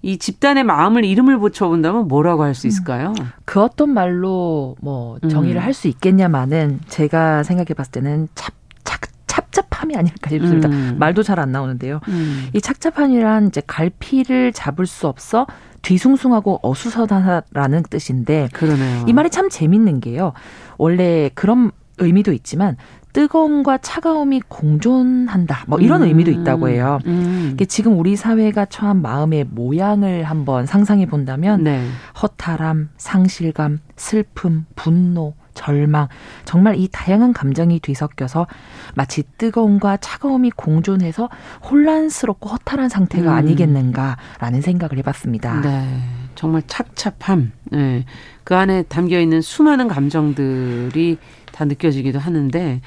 [SPEAKER 2] 이 집단의 마음을 이름을 붙여본다면 뭐라고 할 수 있을까요?
[SPEAKER 6] 음, 그 어떤 말로 뭐 정의를 음. 할수 있겠냐마는 제가 생각해 봤을 때는 찹, 찹찹함이 아닐까 싶습니다. 음. 말도 잘 안 나오는데요. 음. 이 착잡함이란 이제 갈피를 잡을 수 없어 뒤숭숭하고 어수선하다라는 뜻인데
[SPEAKER 2] 그러네요.
[SPEAKER 6] 이 말이 참 재밌는 게요. 원래 그런 의미도 있지만 뜨거움과 차가움이 공존한다. 뭐 이런 음. 의미도 있다고 해요. 음. 지금 우리 사회가 처한 마음의 모양을 한번 상상해 본다면 네. 허탈함, 상실감, 슬픔, 분노, 절망, 정말 이 다양한 감정이 뒤섞여서 마치 뜨거움과 차가움이 공존해서 혼란스럽고 허탈한 상태가 음. 아니겠는가라는 생각을 해봤습니다.
[SPEAKER 2] 네. 정말 착잡함. 네. 그 안에 담겨 있는 수많은 감정들이 다 느껴지기도 하는데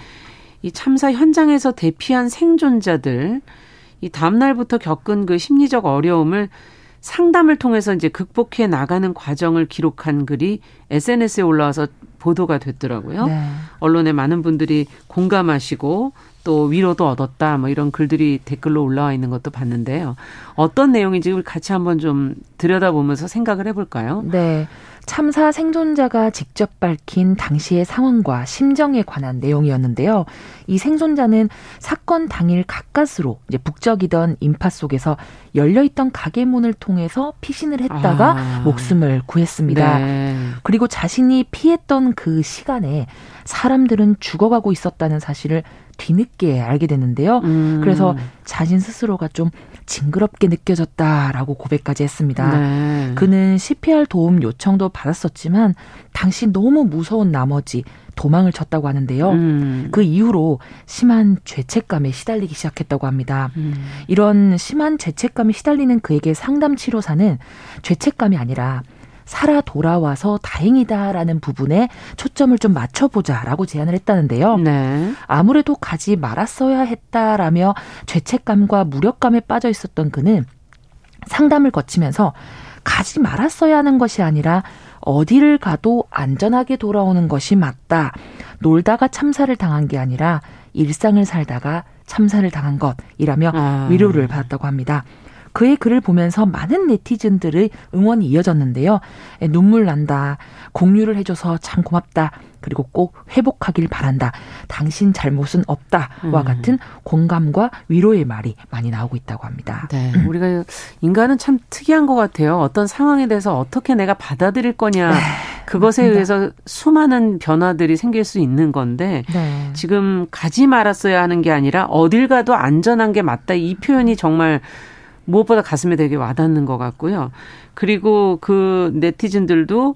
[SPEAKER 2] 이 참사 현장에서 대피한 생존자들 이 다음 날부터 겪은 그 심리적 어려움을 상담을 통해서 이제 극복해 나가는 과정을 기록한 글이 SNS에 올라와서 보도가 됐더라고요. 네. 언론에 많은 분들이 공감하시고 또 위로도 얻었다 뭐 이런 글들이 댓글로 올라와 있는 것도 봤는데요. 어떤 내용인지 우리 같이 한번 좀 들여다보면서 생각을 해볼까요?
[SPEAKER 6] 네. 참사 생존자가 직접 밝힌 당시의 상황과 심정에 관한 내용이었는데요. 이 생존자는 사건 당일 가까스로 이제 북적이던 인파 속에서 열려있던 가게 문을 통해서 피신을 했다가 아. 목숨을 구했습니다. 네. 그리고 자신이 피했던 그 시간에 사람들은 죽어가고 있었다는 사실을 뒤늦게 알게 됐는데요. 음. 그래서 자신 스스로가 좀 징그럽게 느껴졌다라고 고백까지 했습니다. 네. 그는 CPR 도움 요청도 받았었지만 당시 너무 무서운 나머지 도망을 쳤다고 하는데요. 음. 그 이후로 심한 죄책감에 시달리기 시작했다고 합니다. 음. 이런 심한 죄책감에 시달리는 그에게 상담 치료사는 죄책감이 아니라 살아 돌아와서 다행이다라는 부분에 초점을 좀 맞춰보자라고 제안을 했다는데요. 네. 아무래도 가지 말았어야 했다라며 죄책감과 무력감에 빠져 있었던 그는 상담을 거치면서 가지 말았어야 하는 것이 아니라 어디를 가도 안전하게 돌아오는 것이 맞다. 놀다가 참사를 당한 게 아니라 일상을 살다가 참사를 당한 것이라며 아. 위로를 받았다고 합니다. 그의 글을 보면서 많은 네티즌들의 응원이 이어졌는데요. 눈물 난다. 공유를 해줘서 참 고맙다. 그리고 꼭 회복하길 바란다. 당신 잘못은 없다와 음. 같은 공감과 위로의 말이 많이 나오고 있다고 합니다.
[SPEAKER 2] 네, 우리가 인간은 참 특이한 것 같아요. 어떤 상황에 대해서 어떻게 내가 받아들일 거냐 네, 그것에 맞습니다. 의해서 수많은 변화들이 생길 수 있는 건데 네. 지금 가지 말았어야 하는 게 아니라 어딜 가도 안전한 게 맞다 이 표현이 정말 무엇보다 가슴에 되게 와닿는 것 같고요. 그리고 그 네티즌들도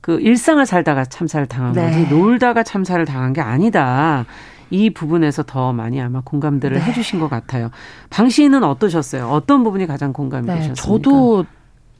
[SPEAKER 2] 그 일상을 살다가 참사를 당한 네. 거지 놀다가 참사를 당한 게 아니다. 이 부분에서 더 많이 아마 공감들을 네. 해주신 것 같아요. 방 시인은 어떠셨어요? 어떤 부분이 가장 공감이 네, 되셨습니까?
[SPEAKER 6] 저도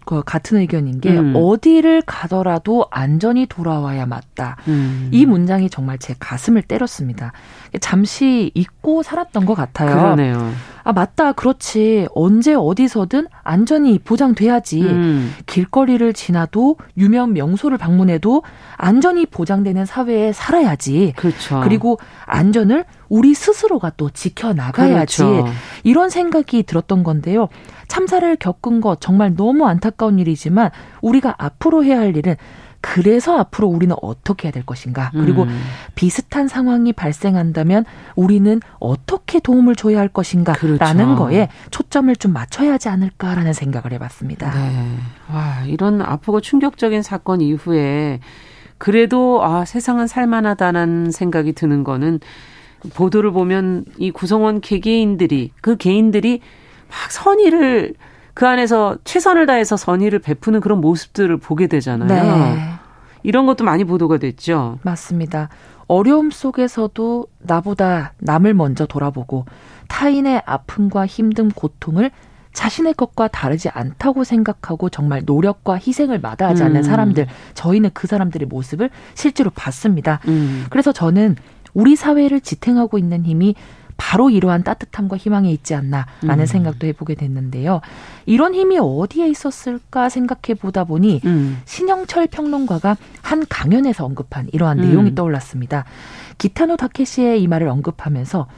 [SPEAKER 6] 그 같은 의견인 게 음. 어디를 가더라도 안전히 돌아와야 맞다. 음. 이 문장이 정말 제 가슴을 때렸습니다. 잠시 잊고 살았던 것 같아요.
[SPEAKER 2] 그러네요.
[SPEAKER 6] 아 맞다, 그렇지. 언제 어디서든 안전이 보장돼야지. 음. 길거리를 지나도 유명 명소를 방문해도 안전이 보장되는 사회에 살아야지.
[SPEAKER 2] 그렇죠.
[SPEAKER 6] 그리고 안전을 우리 스스로가 또 지켜 나가야지. 그렇죠. 이런 생각이 들었던 건데요. 참사를 겪은 것 정말 너무 안타까운 일이지만 우리가 앞으로 해야 할 일은 그래서 앞으로 우리는 어떻게 해야 될 것인가. 그리고 음. 비슷한 상황이 발생한다면 우리는 어떻게 도움을 줘야 할 것인가. 그렇죠. 라는 거에 초점을 좀 맞춰야 하지 않을까라는 생각을 해봤습니다. 네.
[SPEAKER 2] 와, 이런 아프고 충격적인 사건 이후에 그래도 아, 세상은 살만하다는 생각이 드는 거는 보도를 보면 이 구성원 개개인들이 그 개인들이 막 선의를 그 안에서 최선을 다해서 선의를 베푸는 그런 모습들을 보게 되잖아요. 네. 이런 것도 많이 보도가 됐죠.
[SPEAKER 6] 맞습니다. 어려움 속에서도 나보다 남을 먼저 돌아보고 타인의 아픔과 힘든 고통을 자신의 것과 다르지 않다고 생각하고 정말 노력과 희생을 마다하지 않는 음. 사람들, 저희는 그 사람들의 모습을 실제로 봤습니다. 음. 그래서 저는 우리 사회를 지탱하고 있는 힘이 바로 이러한 따뜻함과 희망에 있지 않나라는 음. 생각도 해보게 됐는데요. 이런 힘이 어디에 있었을까 생각해 보다 보니 음. 신영철 평론가가 한 강연에서 언급한 이러한 음. 내용이 떠올랐습니다. 기타노 다케시의 이 말을 언급하면서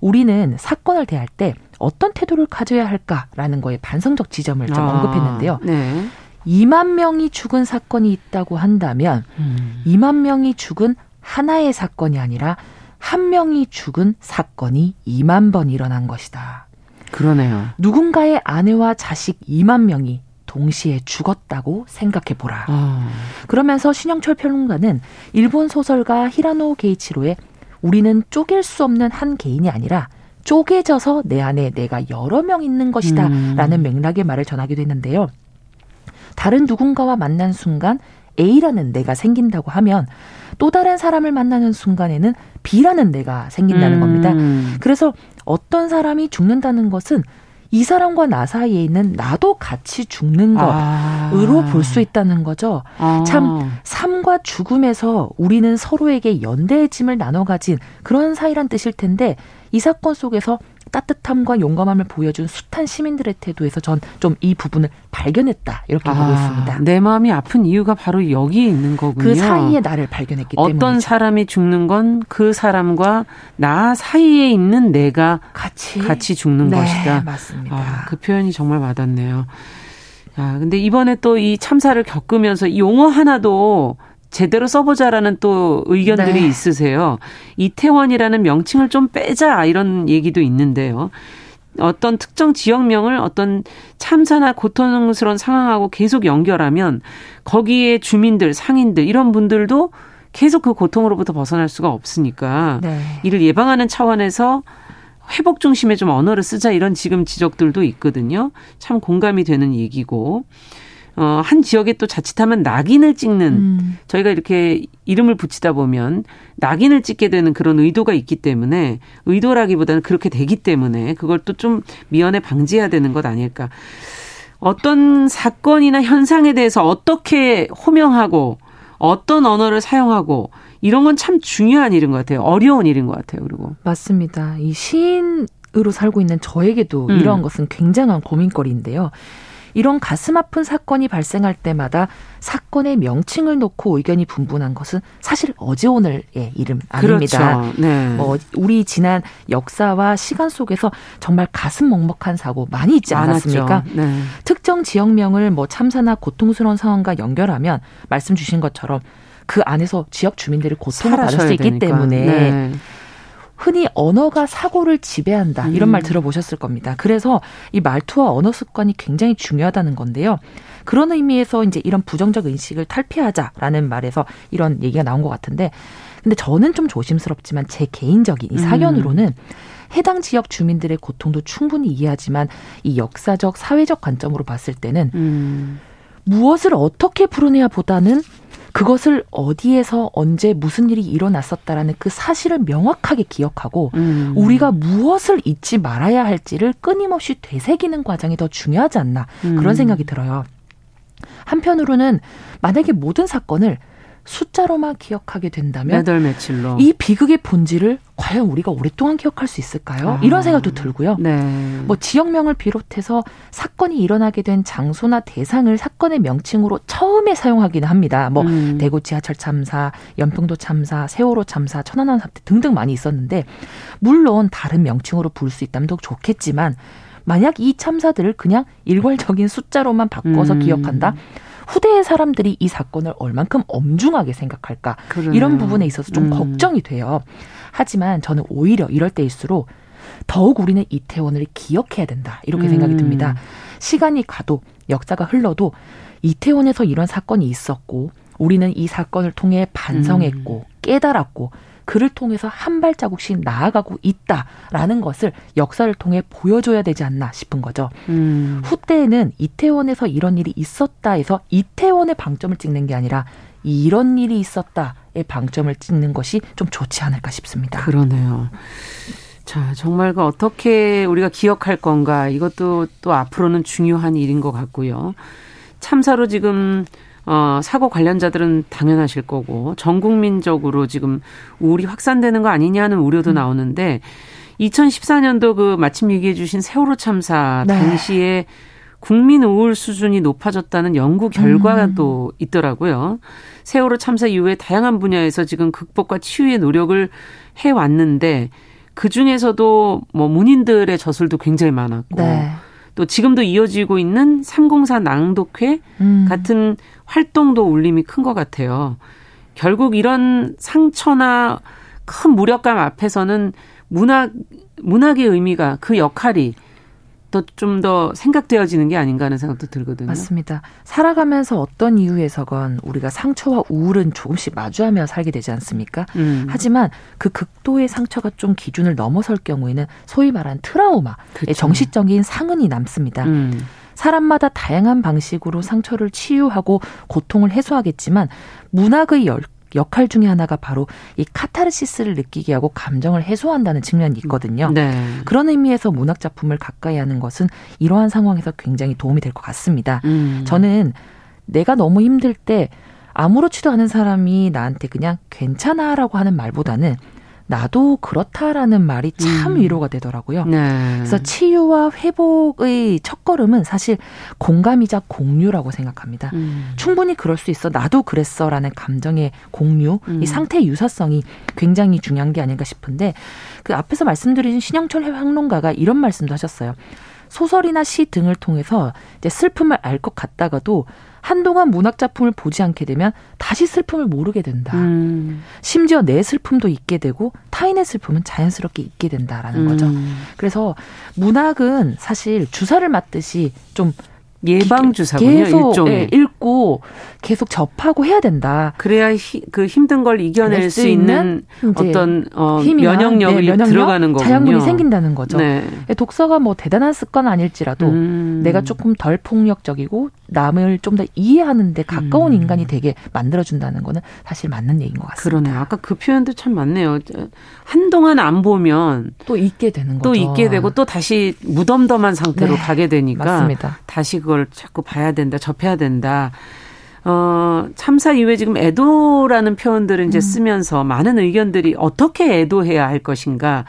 [SPEAKER 6] 우리는 사건을 대할 때 어떤 태도를 가져야 할까라는 거에 반성적 지점을 좀 아, 언급했는데요. 네. 2만 명이 죽은 사건이 있다고 한다면 음. 2만 명이 죽은 하나의 사건이 아니라 한 명이 죽은 사건이 2만 번 일어난 것이다.
[SPEAKER 2] 그러네요.
[SPEAKER 6] 누군가의 아내와 자식 2만 명이 동시에 죽었다고 생각해 보라. 어. 그러면서 신영철 평론가는 일본 소설가 히라노 게이치로의 우리는 쪼갤 수 없는 한 개인이 아니라 쪼개져서 내 안에 내가 여러 명 있는 것이다. 음. 라는 맥락의 말을 전하기도 했는데요. 다른 누군가와 만난 순간 A라는 내가 생긴다고 하면 또 다른 사람을 만나는 순간에는 B라는 내가 생긴다는 음. 겁니다. 그래서 어떤 사람이 죽는다는 것은 이 사람과 나 사이에 있는 나도 같이 죽는 아. 것으로 아. 볼수 있다는 거죠. 아. 참 삶과 죽음에서 우리는 서로에게 연대의 짐을 나눠 가진 그런 사이란 뜻일 텐데 이 사건 속에서 따뜻함과 용감함을 보여준 숱한 시민들의 태도에서 전 좀 이 부분을 발견했다 이렇게 아, 보고 있습니다.
[SPEAKER 2] 내 마음이 아픈 이유가 바로 여기에 있는 거군요.
[SPEAKER 6] 그 사이에 나를 발견했기
[SPEAKER 2] 때문에 어떤 사람이 죽는 건 그 사람과 나 사이에 있는 내가 같이 같이 죽는 네, 것이다.
[SPEAKER 6] 맞습니다.
[SPEAKER 2] 아, 그 표현이 정말 와닿네요. 아, 근데 이번에 또 이 참사를 겪으면서 용어 하나도 제대로 써보자라는 또 의견들이 네. 있으세요. 이태원이라는 명칭을 좀 빼자 이런 얘기도 있는데요. 어떤 특정 지역명을 어떤 참사나 고통스러운 상황하고 계속 연결하면 거기에 주민들, 상인들 이런 분들도 계속 그 고통으로부터 벗어날 수가 없으니까 네. 이를 예방하는 차원에서 회복 중심의 좀 언어를 쓰자 이런 지금 지적들도 있거든요. 참 공감이 되는 얘기고. 어, 한 지역에 또 자칫하면 낙인을 찍는 음. 저희가 이렇게 이름을 붙이다 보면 낙인을 찍게 되는 그런 의도가 있기 때문에 의도라기보다는 그렇게 되기 때문에 그걸 또 좀 미연에 방지해야 되는 것 아닐까. 어떤 사건이나 현상에 대해서 어떻게 호명하고 어떤 언어를 사용하고 이런 건 참 중요한 일인 것 같아요. 어려운 일인 것 같아요. 그리고
[SPEAKER 6] 맞습니다. 이 시인 으로 살고 있는 저에게도 음. 이러한 것은 굉장한 고민거리인데요. 이런 가슴 아픈 사건이 발생할 때마다 사건의 명칭을 놓고 의견이 분분한 것은 사실 어제 오늘의 일은 아닙니다.
[SPEAKER 2] 그렇죠. 네.
[SPEAKER 6] 뭐 우리 지난 역사와 시간 속에서 정말 가슴 먹먹한 사고 많이 있지 않았습니까? 네. 특정 지역명을 뭐 참사나 고통스러운 상황과 연결하면 말씀 주신 것처럼 그 안에서 지역 주민들이 고통을 받을 수 있기 되니까. 때문에 네. 흔히 언어가 사고를 지배한다 이런 음. 말 들어보셨을 겁니다. 그래서 이 말투와 언어 습관이 굉장히 중요하다는 건데요. 그런 의미에서 이제 이런 부정적 인식을 탈피하자라는 말에서 이런 얘기가 나온 것 같은데 근데 저는 좀 조심스럽지만 제 개인적인 이 사견으로는 음. 해당 지역 주민들의 고통도 충분히 이해하지만 이 역사적 사회적 관점으로 봤을 때는 음. 무엇을 어떻게 풀어내야 보다는 그것을 어디에서 언제 무슨 일이 일어났었다라는 그 사실을 명확하게 기억하고 음. 우리가 무엇을 잊지 말아야 할지를 끊임없이 되새기는 과정이 더 중요하지 않나 음. 그런 생각이 들어요. 한편으로는 만약에 모든 사건을 숫자로만 기억하게 된다면
[SPEAKER 2] 몇월 며칠로
[SPEAKER 6] 이 비극의 본질을 과연 우리가 오랫동안 기억할 수 있을까요? 아. 이런 생각도 들고요. 네. 뭐 지역명을 비롯해서 사건이 일어나게 된 장소나 대상을 사건의 명칭으로 처음에 사용하기는 합니다. 뭐 음. 대구 지하철 참사, 연평도 참사, 세월호 참사, 천안함 사태 등등 많이 있었는데 물론 다른 명칭으로 부를 수 있다면 더 좋겠지만 만약 이 참사들을 그냥 일괄적인 숫자로만 바꿔서 음. 기억한다. 후대의 사람들이 이 사건을 얼만큼 엄중하게 생각할까 그러네요. 이런 부분에 있어서 좀 음. 걱정이 돼요. 하지만 저는 오히려 이럴 때일수록 더욱 우리는 이태원을 기억해야 된다 이렇게 음. 생각이 듭니다. 시간이 가도 역사가 흘러도 이태원에서 이런 사건이 있었고 우리는 이 사건을 통해 반성했고 음. 깨달았고 그를 통해서 한 발자국씩 나아가고 있다라는 것을 역사를 통해 보여줘야 되지 않나 싶은 거죠. 음. 후때에는 이태원에서 이런 일이 있었다 해서 이태원의 방점을 찍는 게 아니라 이런 일이 있었다의 방점을 찍는 것이 좀 좋지 않을까 싶습니다.
[SPEAKER 2] 그러네요. 자, 정말 그 어떻게 우리가 기억할 건가 이것도 또 앞으로는 중요한 일인 것 같고요. 참사로 지금 어, 사고 관련자들은 당연하실 거고 전 국민적으로 지금 우울이 확산되는 거 아니냐는 우려도 음. 나오는데 2014년도 그 마침 얘기해 주신 세월호 참사 네. 당시에 국민 우울 수준이 높아졌다는 연구 결과도 음. 있더라고요. 세월호 참사 이후에 다양한 분야에서 지금 극복과 치유의 노력을 해 왔는데 그 중에서도 뭐 문인들의 저술도 굉장히 많았고 네. 또 지금도 이어지고 있는 304 낭독회 음. 같은 활동도 울림이 큰 것 같아요. 결국 이런 상처나 큰 무력감 앞에서는 문학 문학의 의미가 그 역할이 또좀더 생각되어지는 게 아닌가 하는 생각도 들거든요.
[SPEAKER 6] 맞습니다. 살아가면서 어떤 이유에서건 우리가 상처와 우울은 조금씩 마주하며 살게 되지 않습니까? 음. 하지만 그 극도의 상처가 좀 기준을 넘어설 경우에는 소위 말하는 트라우마의 그쵸. 정신적인 상흔이 남습니다. 음. 사람마다 다양한 방식으로 상처를 치유하고 고통을 해소하겠지만 문학의 열, 역할 중에 하나가 바로 이 카타르시스를 느끼게 하고 감정을 해소한다는 측면이 있거든요. 네. 그런 의미에서 문학 작품을 가까이 하는 것은 이러한 상황에서 굉장히 도움이 될 것 같습니다. 음. 저는 내가 너무 힘들 때 아무렇지도 않은 사람이 나한테 그냥 괜찮아라고 하는 말보다는 나도 그렇다라는 말이 참 음. 위로가 되더라고요. 네. 그래서 치유와 회복의 첫 걸음은 사실 공감이자 공유라고 생각합니다. 음. 충분히 그럴 수 있어. 나도 그랬어라는 감정의 공유, 음. 이 상태의 유사성이 굉장히 중요한 게 아닌가 싶은데 그 앞에서 말씀드린 신영철 향론가가 이런 말씀도 하셨어요. 소설이나 시 등을 통해서 이제 슬픔을 알 것 같다가도 한동안 문학 작품을 보지 않게 되면 다시 슬픔을 모르게 된다. 음. 심지어 내 슬픔도 있게 되고 타인의 슬픔은 자연스럽게 있게 된다라는 음. 거죠. 그래서 문학은 사실 주사를 맞듯이 좀
[SPEAKER 2] 예방 주사군요.
[SPEAKER 6] 계속 예, 읽고 계속 접하고 해야 된다.
[SPEAKER 2] 그래야 히, 그 힘든 걸 이겨낼 수 있는 어떤 어, 면역력이 네, 면역력? 들어가는 거군요.
[SPEAKER 6] 자양분이 생긴다는 거죠. 네. 독서가 뭐 대단한 습관 아닐지라도 음. 내가 조금 덜 폭력적이고 남을 좀 더 이해하는데 가까운 음. 인간이 되게 만들어준다는 거는 사실 맞는 얘기인 것 같습니다.
[SPEAKER 2] 그러네요. 아까 그 표현도 참 맞네요. 한동안 안 보면
[SPEAKER 6] 또 잊게 되는 거죠.
[SPEAKER 2] 또 잊게 되고 또 다시 무덤덤한 상태로 네. 가게 되니까 맞습니다. 다시 그걸 자꾸 봐야 된다, 접해야 된다. 어, 참사 이후에 지금 애도라는 표현들을 이제 음. 쓰면서 많은 의견들이 어떻게 애도해야 할 것인가.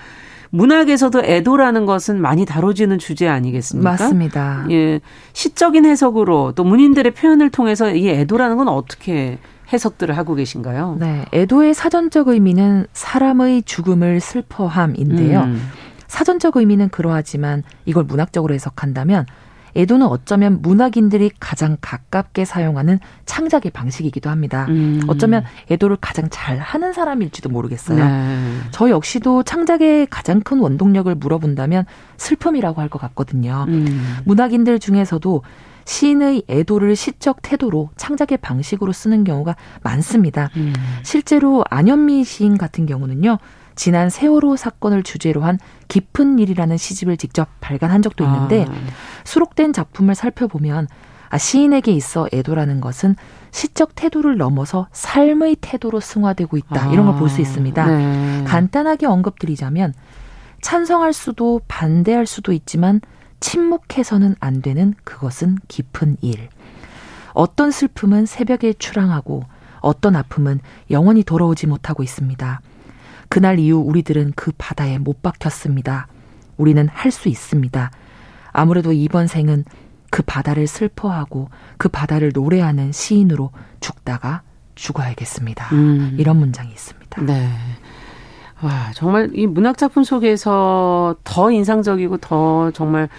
[SPEAKER 2] 문학에서도 애도라는 것은 많이 다뤄지는 주제 아니겠습니까?
[SPEAKER 6] 맞습니다.
[SPEAKER 2] 예. 시적인 해석으로 또 문인들의 표현을 통해서 이 애도라는 건 어떻게 해석들을 하고 계신가요?
[SPEAKER 6] 네. 애도의 사전적 의미는 사람의 죽음을 슬퍼함인데요. 음. 사전적 의미는 그러하지만 이걸 문학적으로 해석한다면 애도는 어쩌면 문학인들이 가장 가깝게 사용하는 창작의 방식이기도 합니다. 음. 어쩌면 애도를 가장 잘 하는 사람일지도 모르겠어요. 네. 저 역시도 창작의 가장 큰 원동력을 물어본다면 슬픔이라고 할 것 같거든요. 음. 문학인들 중에서도 시인의 애도를 시적 태도로 창작의 방식으로 쓰는 경우가 많습니다. 음. 실제로 안현미 시인 같은 경우는요. 지난 세월호 사건을 주제로 한 깊은 일이라는 시집을 직접 발간한 적도 있는데 아. 수록된 작품을 살펴보면 아, 시인에게 있어 애도라는 것은 시적 태도를 넘어서 삶의 태도로 승화되고 있다. 아. 이런 걸 볼 수 있습니다. 네. 간단하게 언급드리자면 찬성할 수도 반대할 수도 있지만 침묵해서는 안 되는 그것은 깊은 일. 어떤 슬픔은 새벽에 출항하고 어떤 아픔은 영원히 돌아오지 못하고 있습니다. 그날 이후 우리들은 그 바다에 못 박혔습니다. 우리는 할 수 있습니다. 아무래도 이번 생은 그 바다를 슬퍼하고 그 바다를 노래하는 시인으로 죽다가 죽어야겠습니다. 음. 이런 문장이 있습니다.
[SPEAKER 2] 네. 와, 정말 이 문학 작품 속에서 더 인상적이고 더 정말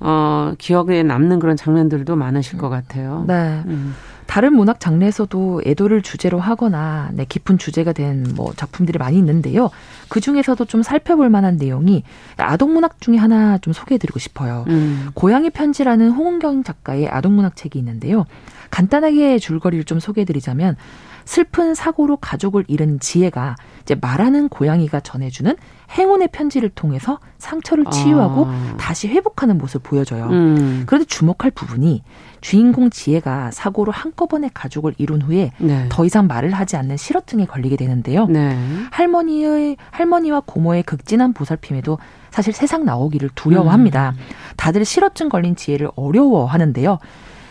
[SPEAKER 2] 어 기억에 남는 그런 장면들도 많으실 것 같아요.
[SPEAKER 6] 네. 음. 다른 문학 장르에서도 애도를 주제로 하거나 네, 깊은 주제가 된 뭐 작품들이 많이 있는데요. 그 중에서도 좀 살펴볼 만한 내용이 아동 문학 중에 하나 좀 소개해드리고 싶어요. 음. 고양이 편지라는 홍은경 작가의 아동 문학 책이 있는데요. 간단하게 줄거리를 좀 소개해드리자면 슬픈 사고로 가족을 잃은 지혜가 이제 말하는 고양이가 전해주는 행운의 편지를 통해서 상처를 치유하고 아. 다시 회복하는 모습을 보여줘요. 음. 그런데 주목할 부분이 주인공 지혜가 사고로 한꺼번에 가족을 이룬 후에 네. 더 이상 말을 하지 않는 실어증에 걸리게 되는데요. 네. 할머니의 할머니와 고모의 극진한 보살핌에도 사실 세상 나오기를 두려워합니다. 음. 다들 실어증 걸린 지혜를 어려워하는데요.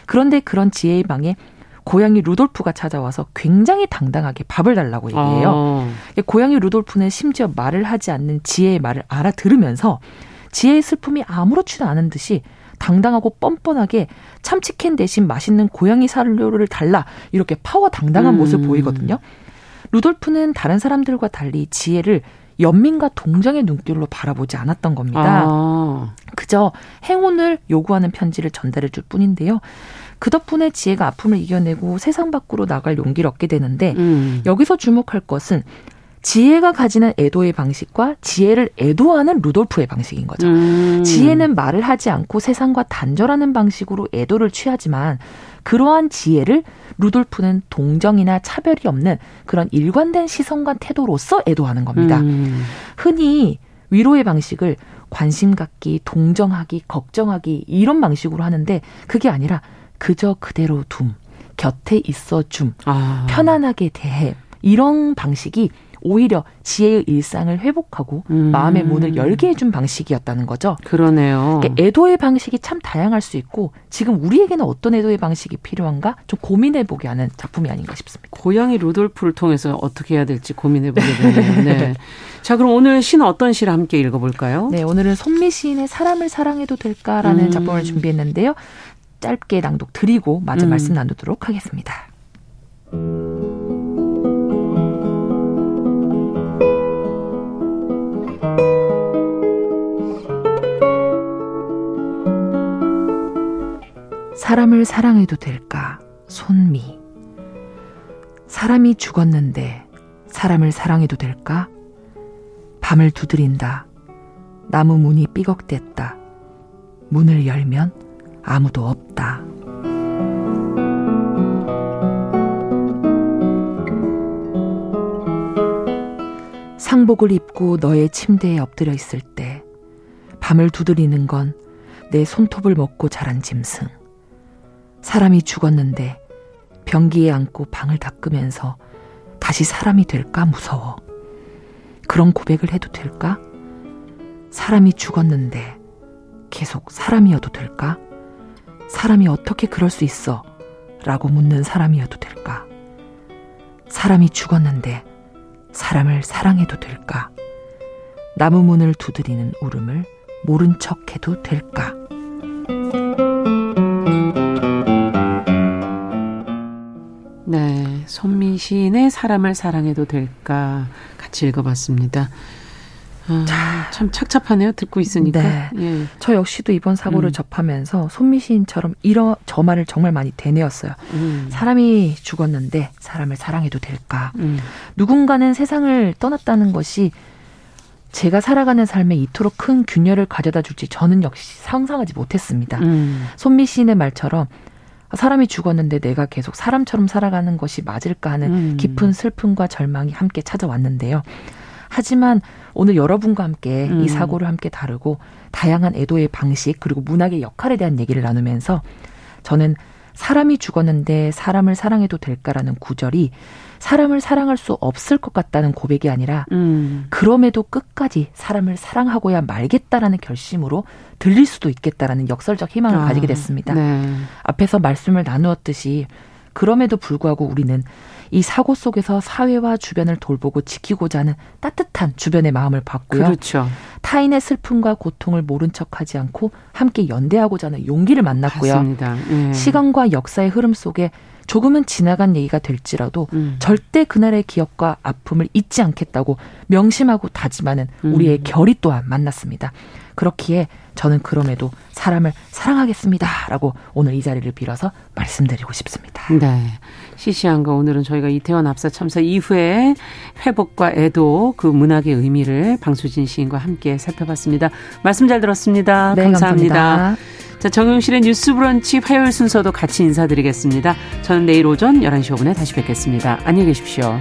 [SPEAKER 6] 그런데 그런 지혜의 방에 고양이 루돌프가 찾아와서 굉장히 당당하게 밥을 달라고 얘기해요. 어. 고양이 루돌프는 심지어 말을 하지 않는 지혜의 말을 알아들으면서 지혜의 슬픔이 아무렇지도 않은 듯이 당당하고 뻔뻔하게 참치캔 대신 맛있는 고양이 사료를 달라 이렇게 파워 당당한 음. 모습 보이거든요. 루돌프는 다른 사람들과 달리 지혜를 연민과 동정의 눈길로 바라보지 않았던 겁니다. 아. 그저 행운을 요구하는 편지를 전달해 줄 뿐인데요. 그 덕분에 지혜가 아픔을 이겨내고 세상 밖으로 나갈 용기를 얻게 되는데 음. 여기서 주목할 것은 지혜가 가지는 애도의 방식과 지혜를 애도하는 루돌프의 방식인 거죠. 음. 지혜는 말을 하지 않고 세상과 단절하는 방식으로 애도를 취하지만 그러한 지혜를 루돌프는 동정이나 차별이 없는 그런 일관된 시선과 태도로서 애도하는 겁니다. 음. 흔히 위로의 방식을 관심 갖기, 동정하기, 걱정하기 이런 방식으로 하는데 그게 아니라 그저 그대로 둠, 곁에 있어 줌, 아. 편안하게 대해 이런 방식이 오히려 지혜의 일상을 회복하고 음. 마음의 문을 열게 해준 방식이었다는 거죠.
[SPEAKER 2] 그러네요.
[SPEAKER 6] 그러니까 애도의 방식이 참 다양할 수 있고 지금 우리에게는 어떤 애도의 방식이 필요한가 좀 고민해보게 하는 작품이 아닌가 싶습니다.
[SPEAKER 2] 고양이 루돌프를 통해서 어떻게 해야 될지 고민해보게 되네요. 네. 자, 그럼 오늘 시는 어떤 시를 함께 읽어볼까요?
[SPEAKER 6] 네, 오늘은 손미 시인의 사람을 사랑해도 될까라는 음. 작품을 준비했는데요. 짧게 낭독 드리고 마저 음. 말씀 나누도록 하겠습니다. 사람을 사랑해도 될까? 손미. 사람이 죽었는데 사람을 사랑해도 될까? 밤을 두드린다. 나무 문이 삐걱댔다. 문을 열면 아무도 없다. 상복을 입고 너의 침대에 엎드려 있을 때 밤을 두드리는 건 내 손톱을 먹고 자란 짐승. 사람이 죽었는데 변기에 앉고 방을 닦으면서 다시 사람이 될까 무서워. 그런 고백을 해도 될까? 사람이 죽었는데 계속 사람이어도 될까? 사람이 어떻게 그럴 수 있어? 라고 묻는 사람이어도 될까? 사람이 죽었는데 사람을 사랑해도 될까? 나무 문을 두드리는 울음을 모른 척 해도 될까?
[SPEAKER 2] 네. 손민 시인의 사람을 사랑해도 될까 같이 읽어봤습니다. 아, 참 착잡하네요. 듣고 있으니까. 네.
[SPEAKER 6] 예. 저 역시도 이번 사고를 음. 접하면서 손미 시인처럼 이런 저 말을 정말 많이 되뇌었어요. 음. 사람이 죽었는데 사람을 사랑해도 될까? 음. 누군가는 세상을 떠났다는 것이 제가 살아가는 삶에 이토록 큰 균열을 가져다 줄지 저는 역시 상상하지 못했습니다. 음. 손미 시인의 말처럼 사람이 죽었는데 내가 계속 사람처럼 살아가는 것이 맞을까 하는 음. 깊은 슬픔과 절망이 함께 찾아왔는데요. 하지만 오늘 여러분과 함께 음. 이 사고를 함께 다루고 다양한 애도의 방식 그리고 문학의 역할에 대한 얘기를 나누면서 저는 사람이 죽었는데 사람을 사랑해도 될까라는 구절이 사람을 사랑할 수 없을 것 같다는 고백이 아니라 음. 그럼에도 끝까지 사람을 사랑하고야 말겠다라는 결심으로 들릴 수도 있겠다라는 역설적 희망을 아, 가지게 됐습니다. 네. 앞에서 말씀을 나누었듯이 그럼에도 불구하고 우리는 이 사고 속에서 사회와 주변을 돌보고 지키고자 하는 따뜻한 주변의 마음을 받고요.
[SPEAKER 2] 그렇죠.
[SPEAKER 6] 타인의 슬픔과 고통을 모른 척하지 않고 함께 연대하고자 하는 용기를 만났고요. 예. 시간과 역사의 흐름 속에 조금은 지나간 얘기가 될지라도 음. 절대 그날의 기억과 아픔을 잊지 않겠다고 명심하고 다짐하는 우리의 음. 결의 또한 만났습니다. 그렇기에 저는 그럼에도 사람을 사랑하겠습니다라고 오늘 이 자리를 빌어서 말씀드리고 싶습니다.
[SPEAKER 2] 네. 시시한가 오늘은 저희가 이태원 압사 참사 이후에 회복과 애도 그 문학의 의미를 방수진 시인과 함께 살펴봤습니다. 말씀 잘 들었습니다. 네, 감사합니다. 감사합니다. 자, 정용실의 뉴스 브런치 화요일 순서도 같이 인사드리겠습니다. 저는 내일 오전 11시 5분에 다시 뵙겠습니다. 안녕히 계십시오.